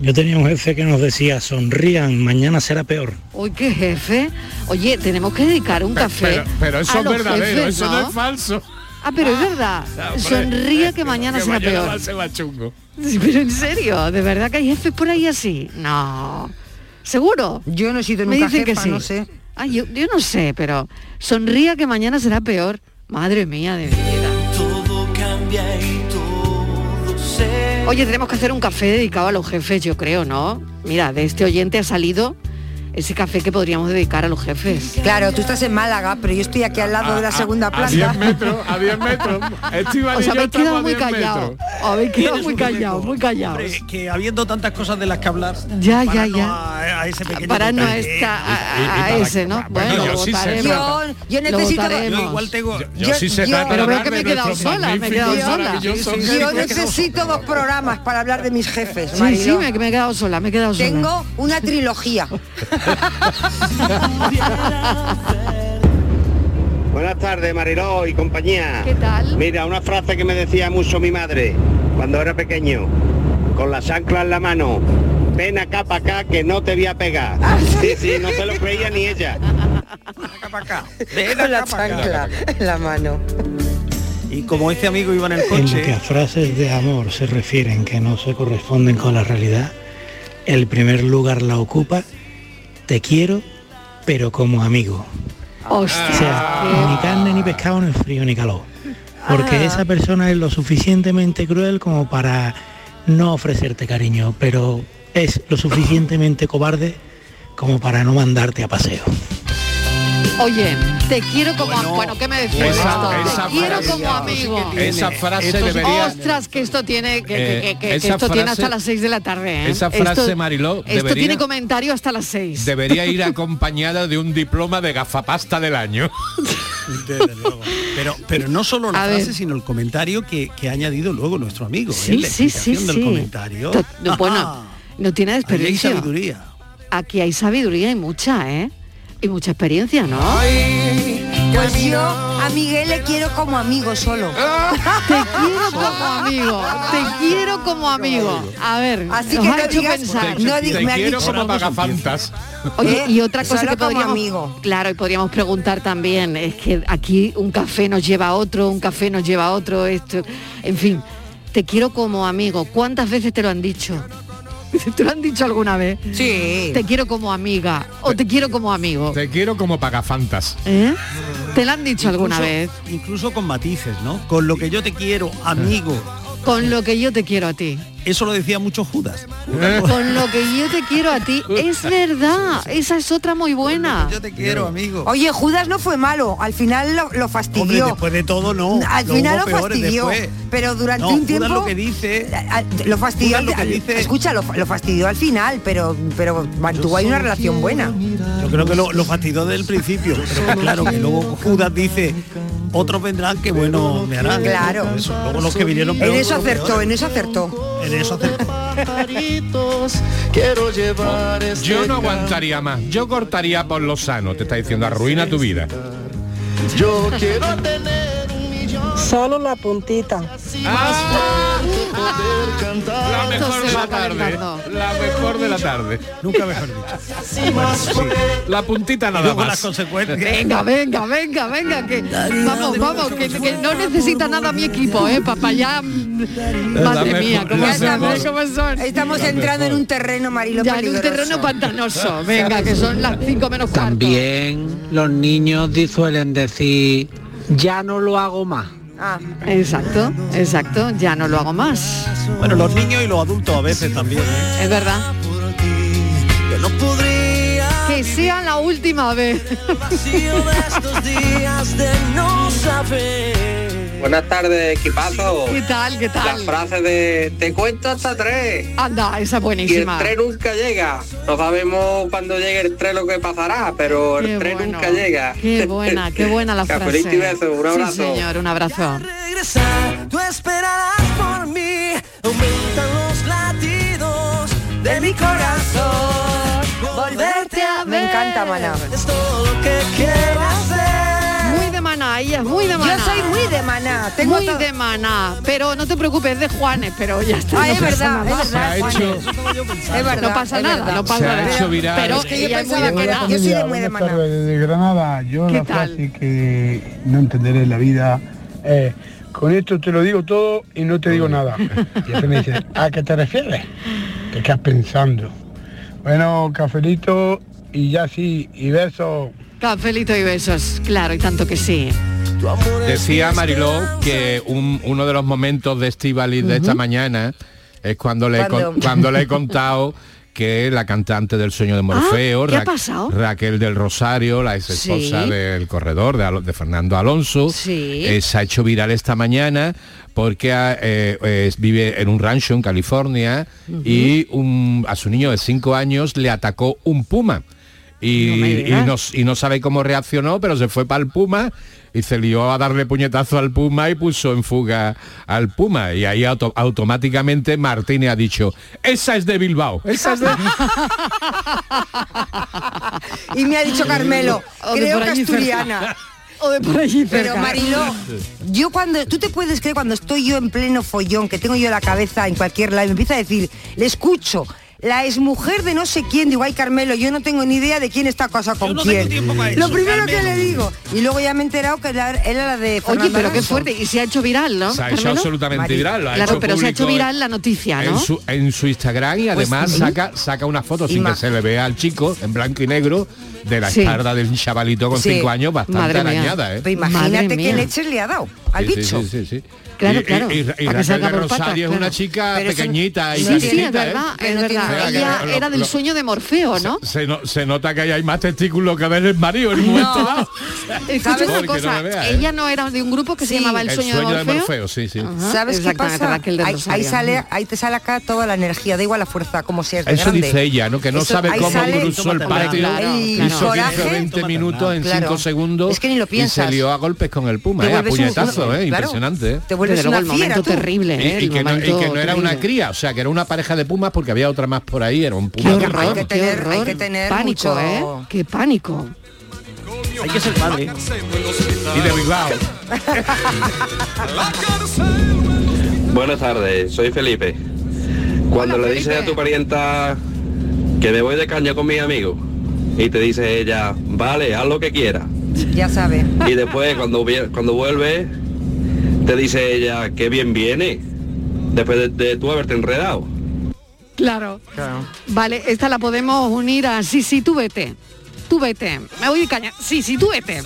Yo tenía un jefe que nos decía, sonrían, mañana será peor. Uy, qué jefe. Oye, tenemos que dedicar un café. Pero, pero eso a es los verdadero, jefes, eso no es falso. Ah, pero es verdad. hombre, Sonríe que mañana que será mañana peor. va a ser más chungo. Sí, Pero en serio, ¿de verdad que hay jefes por ahí así? No. ¿Seguro? Yo no he sido Me nunca dicen que jefa, sí. no sé. Ah, yo, yo no sé, pero sonría que mañana será peor. Madre mía de mi vida. Todo cambia y todo se... Oye, tenemos que hacer un café dedicado a los jefes, yo creo, ¿no? Mira, de este oyente ha salido ese café que podríamos dedicar a los jefes. Claro, tú estás en Málaga, pero yo estoy aquí al lado de la segunda A planta. 10 metros, a 10 metros. Os yo habéis quedado a muy 10 callados. metros. Habéis quedado muy callados, muy callados. Que habiendo tantas cosas de las que hablar, Ya, ya, ya. A, a ese pequeño Para no estar a, a- a ese, ¿no? Bueno, yo sí sé. Yo- yo necesito-. Yo igual tengo... Yo, sí sé Pero veo hablar que me he quedado sola, me he quedado sola. Yo necesito dos programas para hablar de mis jefes, Sí, sí, me he quedado sola, me he quedado sola. Tengo una trilogía. Buenas tardes, Mariló y compañía. ¿Qué tal? Mira, una frase que me decía mucho mi madre cuando era pequeño, con la chancla en la mano. Ven acá para acá que no te voy a pegar. Sí, sí, no se lo creía ni ella. Con la chancla en la mano. Y como este amigo iba en el En lo que coche, a frases de amor se refieren que no se corresponden con la realidad, el primer lugar la ocupa, te quiero, pero como amigo. O sea, ni carne ni pescado, ni frío ni calor. Porque Ah. esa persona es lo suficientemente cruel como para no ofrecerte cariño, pero es lo suficientemente cobarde como para no mandarte a paseo. Oye, te quiero como bueno, bueno ¿qué me decís? Esa- esto? esa te quiero frase- como amigo. Esa frase Esto debería- Ostras, que esto tiene que, Eh, que- que esa esto tiene frase- hasta las 6 de la tarde. ¿eh? esa frase, Esto- Mariló, Esto tiene comentario hasta las 6. Debería ir acompañada de un diploma de gafapasta del año. Desde luego. Pero, pero no solo la A frase, ver. sino el comentario que, que ha añadido luego nuestro amigo. ¿eh? Sí, La sí, del sí. comentario. To- no, bueno, no tiene Ahí hay desperdicio. sabiduría. aquí hay sabiduría y mucha, ¿eh? Y mucha experiencia, ¿no? Pues yo a Miguel le quiero como amigo solo. Te quiero como amigo, te quiero como amigo. A ver, Así nos que ha no hecho digas- pensar. no Te me quiero dicho como pagafantas. Oye, y otra cosa Solo que como podríamos, amigo. claro, y podríamos preguntar también, es que aquí un café nos lleva a otro, un café nos lleva a otro, esto, en fin, te quiero como amigo. ¿Cuántas veces te lo han dicho? ¿Te lo han dicho alguna vez? Sí. Te quiero como amiga o te quiero como amigo. Te quiero como pagafantas. ¿Eh? ¿Te lo han dicho alguna vez? Incluso con matices, ¿no? Con lo que yo te quiero, amigo. Con lo que yo te quiero a ti. Eso lo decía mucho Judas. Con lo que yo te quiero a ti. Es verdad. Esa es otra muy buena. Yo te quiero, amigo. Oye, Judas no fue malo, al final lo, lo Hombre, fastidió. después de todo no. Al No final lo fastidió, después. pero durante No, un Judas tiempo lo que dice lo fastidió. Lo que al- dice- Escucha, lo, lo fastidió al final, pero pero mantuvo ahí una relación buena. Yo creo que lo, lo fastidió desde el principio, pero claro que luego Judas dice, otros vendrán que bueno me harán. Claro. Eso, Luego los que vinieron En eso acertó, en eso acertó. En eso acertó. Quiero llevar este Yo no aguantaría más. Yo cortaría por lo sano. Te está diciendo, arruina tu vida. Yo quiero tener. Solo la puntita. La mejor de la tarde. calentando. La mejor de la tarde. Nunca mejor dicho. Bueno, sí. La puntita nada luego las más. consecuencias. Venga, venga, venga, venga, que vamos, vamos, que, que no necesita nada mi equipo, eh, papá, ya, madre mejor- mía, cómo eh, cómo son. Estamos entrando en un terreno marilo Ya en un terreno pantanoso, venga, que son las cinco menos cuarto. También los niños suelen decir, ya no lo hago más. Ah, Exacto, exacto, ya no lo hago más, Bueno, los niños y los adultos a veces también. ¿eh? es verdad. Que sea la última vez. Buenas tardes, equipazo. ¿Qué tal, qué La tal? frase de te cuento hasta tres. Anda, esa es Y el buenísima. tren nunca llega. No sabemos cuando llegue el tren lo que pasará, pero el Qué tren bueno. nunca llega. Qué buena, qué buena la frase. Y beso, un abrazo. Sí, señor, un abrazo. regresar, tú esperarás por mí. Aumentan los latidos de mi corazón. volverte a... Me encanta, Mana. Es todo lo que quiero hacer. Muy de maná, ella es muy de maná. Yo soy muy de maná. Tengo muy de maná, pero no te preocupes, es de Juanes, pero ya está. Ah, no es pasa verdad, nada. es verdad. hecho- Es verdad. No pasa es nada, verdad. no pasa Se ha nada. hecho viral. Pero Es que yo es pensaba de que era- yo soy de muy de maná. desde Granada. Yo ¿Qué la tal? frase que no entenderé en la vida es con esto te lo digo todo y no te digo nada. Y entonces me dice, ¿a qué te refieres? ¿Qué estás pensando? Bueno, cafelito y ya sí, y besos. Cafelito y besos, claro, y tanto que sí. Decía Mariló que un- uno de los momentos de Estivaliz de esta mañana es cuando le, cuando le he contado que la cantante del sueño de Morfeo, Ah. Raquel del Rosario, la ex esposa Sí. del corredor de, Fernando Alonso, Sí. eh, se ha hecho viral esta mañana porque ha, eh, eh, vive en un rancho en California y un- a su niño de 5 años le atacó un puma. Y, No y digas. no, y no sabe cómo reaccionó, pero se fue para el Puma y se lió a darle puñetazo al Puma y puso en fuga al Puma. Y ahí auto- automáticamente Martínez ha dicho, esa es de Bilbao, esa es de... Y me ha dicho Carmelo, O de creo que asturiana. O de por allí Pero. Mariló, yo cuando, tú te puedes creer cuando estoy yo en pleno follón, que tengo yo la cabeza en cualquier lado, y me empieza a decir, le escucho, la exmujer de no sé quién, digo, ay Carmelo, yo no tengo ni idea de quién está casado con no tengo quién. tiempo para Lo primero que le digo. Y luego ya me he enterado que la- era la de Oye, Fernando pero qué fuerte, y se ha hecho viral, ¿no? Se ha hecho Carmelo? absolutamente viral. lo ha Claro, hecho pero se ha hecho viral la noticia, en ¿no? su, en su Instagram y además sí. saca, saca una foto sin que se le vea al chico en blanco y negro de la Sí. espalda del chavalito con Sí. cinco años bastante arañada, ¿eh? Imagínate qué leches le ha dado al Sí, sí, bicho. sí, sí, sí. Claro, y, claro, y- y- y Raquel de patas, Rosario es una claro. chica Pero pequeñita y Sí, sí, es ¿eh? verdad, es que Ella ver. Lo- era del lo- sueño de Morfeo, ¿no? Se, no- se nota que ahí hay más testículos que del marido en un momento dado. Escucha Porque una no cosa, me vea, ¿eh? ella no era de un grupo que se Sí. llamaba El El Sueño, de de Morfeo. Sí, sí. Ajá, ¿Sabes qué pasa? Ahí, ahí sale, ahí te sale acá toda la energía, da igual la fuerza, como seas de Eso grande. dice ella, ¿no? Que no Eso- sabe cómo cruzó el patio y, y puso Coraje. 15 o 20 minutos en Claro. 5 segundos Es que ni lo y piensas. se lió a golpes con el Puma, eh, a vuelves un- puñetazo, claro. eh, impresionante. eh. Te vuelves una el fiera momento tú. terrible, ¿eh? Y, y El que no, y momento que no era una cría, o sea, que era una pareja de pumas porque había otra más por ahí, era un puma. Hay que tener- Qué horror. hay que tener pánico, mucho- ¿eh? Qué pánico. Hay que ser padre. Y de Bilbao. Buenas tardes, soy Felipe. Cuando le dices a tu parienta que me voy de caña con mis amigos y te dice ella, vale, haz lo que quieras. Ya sabe. Y después cuando, cuando vuelve te dice ella, que bien viene, después de, de tú haberte enredado. Claro. Vale, esta la podemos unir a sí, sí, tú vete. Tú vete. Me voy de caña. Sí, sí, tú vete.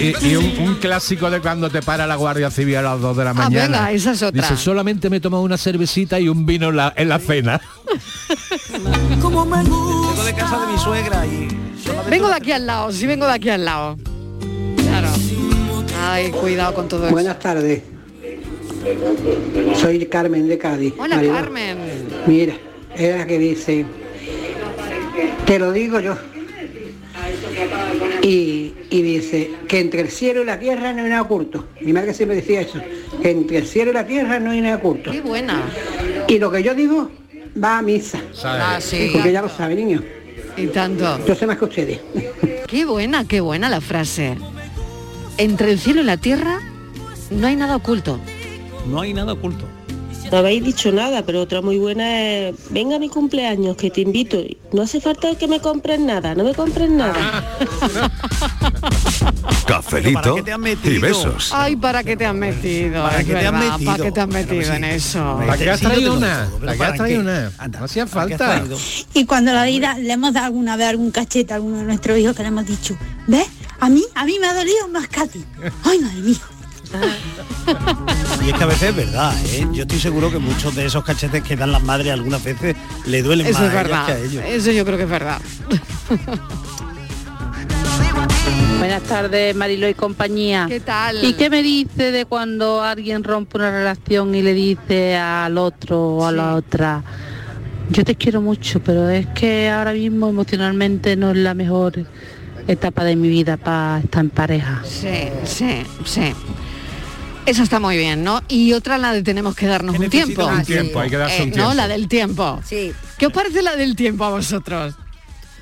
Y, y un, un clásico de cuando te para la Guardia Civil a las 2 de la Ah, mañana. venga, esa es otra. Dice, solamente me he tomado una cervecita y un vino en la, en la cena. Vengo de casa de mi suegra y Vengo de aquí al lado, sí vengo de aquí al lado. Claro. Ay, cuidado con todo eso. Buenas tardes. Soy Carmen de Cádiz. Hola. Carmen. Mira, es la que dice, te lo digo yo. Y, y dice que entre el cielo y la tierra no hay nada oculto. Mi madre siempre decía eso, que entre el cielo y la tierra no hay nada oculto. Qué buena. Y lo que yo digo va a misa. Ah, sí. Porque ya lo sabe, niño. Y tanto. Yo sé más que ustedes. Qué buena, qué buena la frase. Entre el cielo y la tierra no hay nada oculto. no hay nada oculto. No habéis dicho nada, pero otra muy buena es, venga a mi cumpleaños, que te invito. No hace falta que me compres nada, no me compres nada. Cafelito y besos. Ay, ¿para qué te has metido? ¿Para qué te has metido? ¿Para qué te has metido en eso? ¿Para qué has traído una? ¿Para qué ¿para has traído una? No hacía ¿Para qué has falta. Y cuando la vida le hemos dado alguna vez algún cachete a alguno de nuestros hijos que le hemos dicho, ¿ves? A mí, a mí me ha dolido más que a ti. Ay, madre mía. Y es que a veces es verdad, ¿eh? Yo estoy seguro que muchos de esos cachetes que dan las madres algunas veces le duelen Eso más es a verdad. que a ellos. Eso yo creo que es verdad. Buenas tardes, Marilo y compañía. ¿Qué tal? ¿Y qué me dice de cuando alguien rompe una relación y le dice al otro o a la otra, yo te quiero mucho, pero es que ahora mismo emocionalmente no es la mejor etapa de mi vida para estar en pareja? Sí, sí, sí. Eso está muy bien, ¿no? Y otra la de tenemos que darnos un tiempo. un tiempo, hay que darse un No, tiempo. la del tiempo. Sí. ¿Qué os parece la del tiempo a vosotros?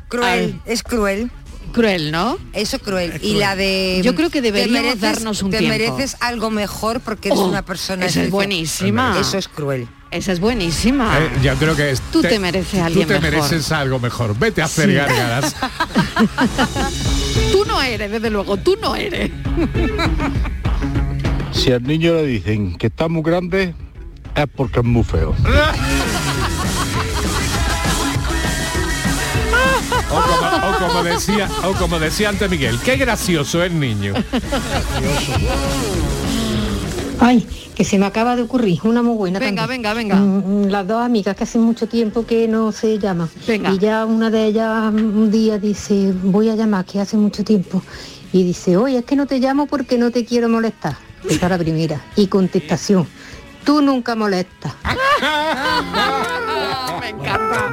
Cruel, Ay. es cruel. Cruel, ¿no? Eso cruel. Es Y cruel. la de Yo creo que te deberíamos mereces- darnos un te tiempo. mereces algo mejor porque eres Oh, una persona esa es buenísima. Eso es cruel. Esa es buenísima. Eh, yo creo que es, Tú te mereces a alguien Tú te mejor. mereces algo mejor. Vete a hacer Sí. gárgaras. Tú no eres, desde luego, tú no eres. Si al niño le dicen que está muy grande, es porque es muy feo. O como, o como decía, o como decía antes Miguel, qué gracioso es niño. Ay, que se me acaba de ocurrir, una muy buena Venga, también. venga, venga. Mm, Las dos amigas que hace mucho tiempo que no se llaman. Venga. Y ya una de ellas un día dice, voy a llamar, que hace mucho tiempo. Y dice, oye, es que no te llamo porque no te quiero molestar. Esa es la primera. Y contestación, tú nunca molestas.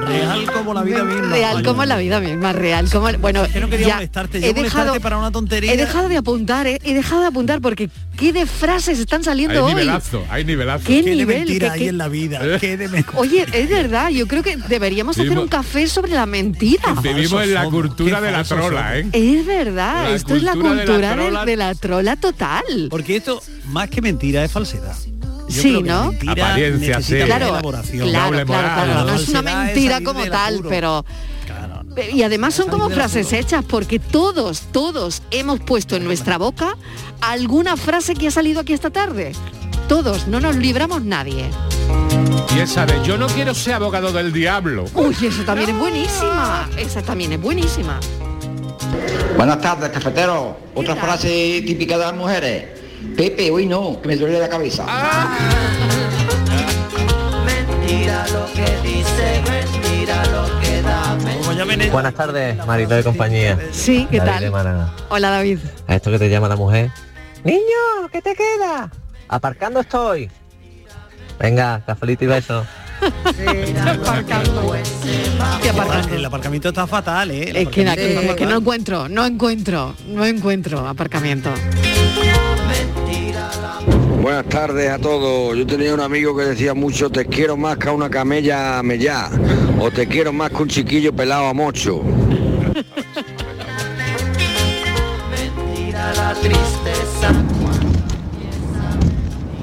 Real como la vida misma. Real Vaya. como la vida misma, real como bueno. que no quería ya molestarte, yo he dejado para una tontería. He dejado de apuntar, eh, he dejado de apuntar porque qué de frases están Hay saliendo hoy. nivelazo, hay nivelazo. ¿Qué Qué de nivel? mentira ¿Qué- hay qué- en la vida. Qué de men- Oye, es verdad, yo creo que deberíamos hacer un café sobre la mentira. Vivimos en la somos, cultura de la trola, ¿eh? Es verdad, La esto es la cultura la de la trola total. Porque esto, más que mentira, es falsedad. Yo Sí, creo que la ¿no? mentira Apariencia, sí. Claro, elaboración. claro, Doble claro, claro, ¿no? no es una mentira como tal, apuro. pero y además son como frases hechas porque todos, todos hemos puesto en nuestra boca alguna frase que ha salido aquí esta tarde. Todos, no nos libramos nadie. Y esa de yo no quiero ser abogado del diablo. Uy, esa también es buenísima. Esa también es buenísima. Buenas tardes, cafetero. Otra frase típica de las mujeres. Pepe, hoy no, que me duele la cabeza. Mentira lo que dice, mentira lo que da. Buenas tardes, Marito de compañía. Sí, ¿qué David tal? Hola David. A esto que te llama la mujer. Niño, ¿qué te queda? Aparcando estoy. Venga, cafelito y beso. aparcando. El aparcamiento está fatal, ¿eh? Es que, no encuentro, no encuentro, no encuentro aparcamiento. Buenas tardes a todos. Yo tenía un amigo que decía mucho, te quiero más que a una camella a mellá, o te quiero más que un chiquillo pelado a mocho. la tristeza.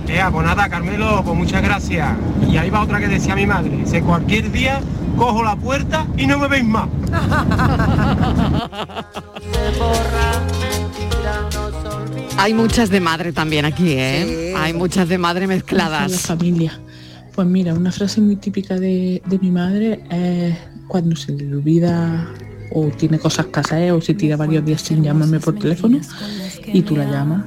Ea, pues nada, Carmelo, pues muchas gracias. Y ahí va otra que decía mi madre. Dice, cualquier día cojo la puerta y no me veis más. Hay muchas de madre también aquí, ¿eh? Hay muchas de madre La mezcladas. familia. Pues mira, una frase muy típica de, de mi madre es cuando se le olvida o tiene cosas que hacer o se tira varios días sin llamarme por teléfono y tú la llamas,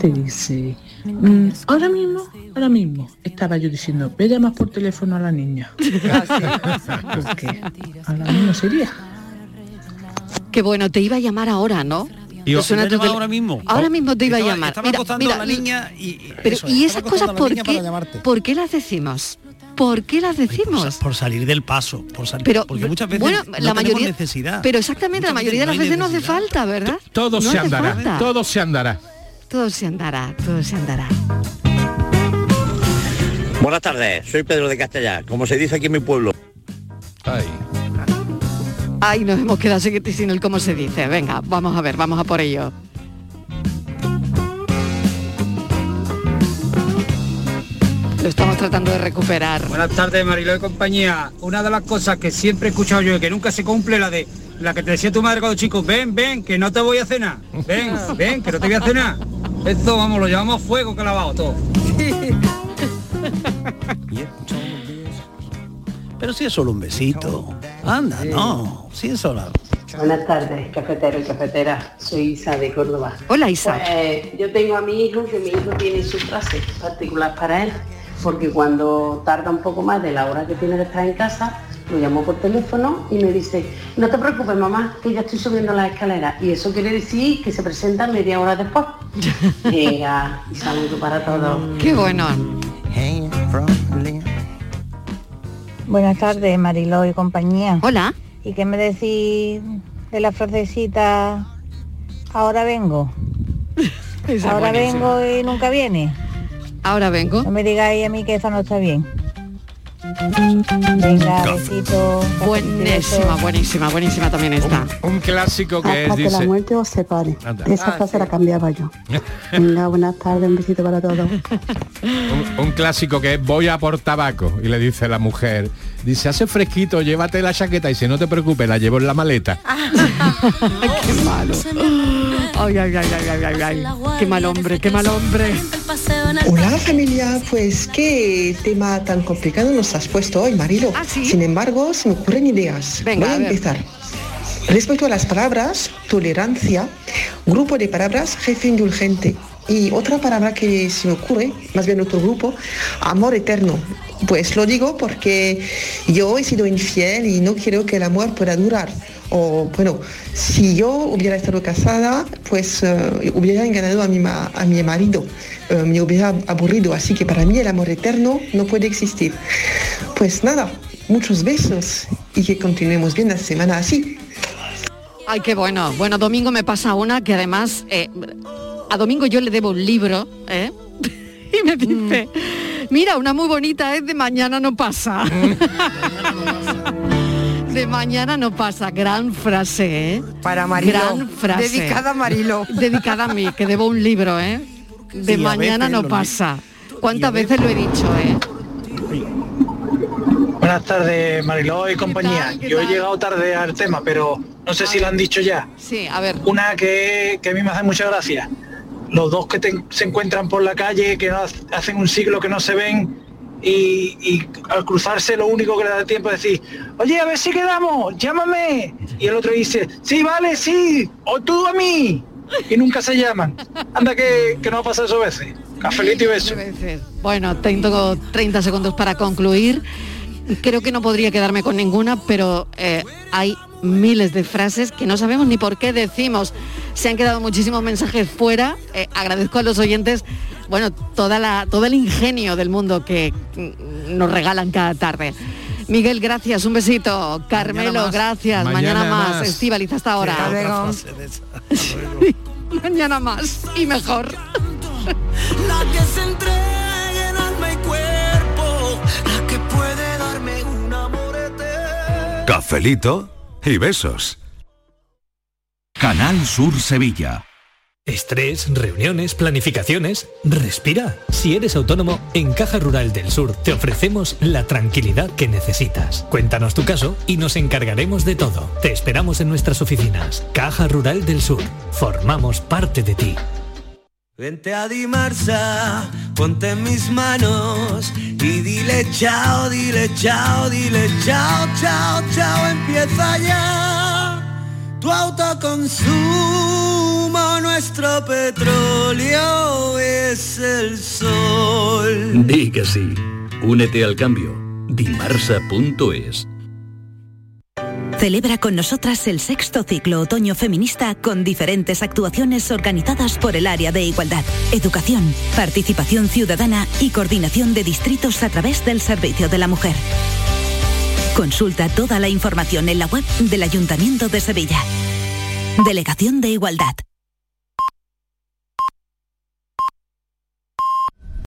te dice, "Mm, ahora mismo, ahora mismo, estaba yo diciendo, ve a llamar por teléfono a la niña. Porque ahora mismo sería. Qué bueno, te iba a llamar ahora, ¿no? Y ¿Te os suena tu ahora mismo. Ahora mismo te iba Estaba- a llamar. estaba acostando a la niña y- pero eso, y esas cosas la por qué. ¿por qué las decimos? ¿Por qué las decimos? Por salir del paso, por salir, Pero porque muchas veces bueno, no la tenemos mayoría, necesidad. pero exactamente la Muchas mayoría de las veces no hace falta, ¿verdad? Todo No se andará, falta. todo se andará. Todo se andará, todo se andará. Buenas tardes, soy Pedro de Castellar, como se dice aquí en mi pueblo. Ay, nos hemos quedado sin sin el cómo se dice. Venga, vamos a ver, vamos a por ello. Lo estamos tratando de recuperar. Buenas tardes, Mariló de compañía. Una de las cosas que siempre he escuchado yo y que nunca se cumple, la de la que te decía tu madre cuando chico, ven, ven, que no te voy a cenar. Ven, ven, que no te voy a cenar. Esto, vamos, lo llevamos a fuego clavado todo. Pero si es solo un besito. Anda, no. Si es solo. Buenas tardes, cafetero y cafetera. Soy Isa de Córdoba. Hola Isa. Pues, yo tengo a mi hijo que mi hijo tiene su frase particular para él, porque cuando tarda un poco más de la hora que tiene de estar en casa, lo llamo por teléfono y me dice, no te preocupes mamá, que ya estoy subiendo las escaleras. Y eso quiere decir que se presenta media hora después. Llega y saludo para todos. Qué bueno. Buenas tardes, Mariló y compañía. Hola. ¿Y qué me decís de la frasecita ahora vengo? Esa ahora buenísima. vengo y nunca viene. Ahora vengo. No me digáis a mí que eso no está bien. Venga, besito. Buenísima, buenísima, buenísima también está. Un clásico que es, Hasta que la dice... muerte os separe. Anda. Esa Ah, frase la cambiaba yo. Venga, buenas tardes, un besito para todos. Un, un clásico que es voy a por tabaco y le dice la mujer, dice hace fresquito, llévate la chaqueta y dice no te preocupes, la llevo en la maleta. qué malo. Ay, ay, ay, ay, ay, ay, ay. Qué mal hombre, qué mal hombre. Hola familia, pues qué tema tan complicado nos has puesto hoy, Marilo. Sin embargo, se me ocurren ideas. Venga, Voy a, empezar. Respecto a las palabras, tolerancia, grupo de palabras, jefe indulgente. Y otra palabra que se me ocurre, más bien otro grupo, amor eterno. Pues lo digo porque yo he sido infiel y no quiero que el amor pueda durar. O bueno, si yo hubiera estado casada, pues eh, hubiera engañado a mi, ma- a mi marido, Eh, me hubiera aburrido. Así que para mí el amor eterno no puede existir. Pues nada, muchos besos y que continuemos bien la semana así. Ay, qué bueno. Bueno, Domingo me pasa una que además eh, a Domingo yo le debo un libro, ¿eh? Y me dice, mira, una muy bonita es de mañana no pasa. de mañana no pasa. Gran frase, ¿eh? Para Mariló. Gran frase. Dedicada a Mariló. Dedicada a mí, que debo un libro, ¿eh? De Sí, mañana no pasa. ¿Cuántas veces lo he dicho, eh? Buenas tardes, Mariló y compañía. Yo he llegado tarde al tema, pero no sé si lo han dicho ya. Sí, a ver. Una que, que a mí me hace mucha gracia. Los dos que te- se encuentran por la calle, que no hace- hacen un siglo que no se ven, y, al cruzarse lo único que le da tiempo es decir, oye, a ver si quedamos, llámame. Y el otro dice, sí, vale, sí, o tú a mí. Y nunca se llaman. Anda que, que no pasa eso veces. Cafelito y beso. Bueno, tengo 30 segundos para concluir. Creo que no podría quedarme con ninguna, pero eh, hay miles de frases que no sabemos ni por qué decimos. Se han quedado muchísimos mensajes fuera. Eh, agradezco a los oyentes bueno, toda la, todo el ingenio del mundo que nos regalan cada tarde. Miguel, gracias, un besito. Carmelo, gracias. Mañana, Mañana más. más. Estivaliz, hasta ahora. Mañana más y mejor. La que se entregue en alma y cuerpo, la que puede darme un amor eterno. Cafelito y besos. Canal Sur Sevilla. Estrés, reuniones, planificaciones. Respira. Si eres autónomo, en Caja Rural del Sur te ofrecemos la tranquilidad que necesitas. Cuéntanos tu caso y nos encargaremos de todo. Te esperamos en nuestras oficinas. Caja Rural del Sur. Formamos parte de ti. Vente a Dimarsa, ponte mis manos y dile chao, dile chao, dile chao, chao, chao, empieza ya tu autoconsumo, nuestro petróleo es el sol. Di que sí. Únete al cambio. Dimarsa.es Celebra con nosotras el sexto ciclo otoño feminista con diferentes actuaciones organizadas por el área de igualdad, educación, participación ciudadana y coordinación de distritos a través del Servicio de la Mujer. Consulta toda la información en la web del Ayuntamiento de Sevilla. Delegación de Igualdad.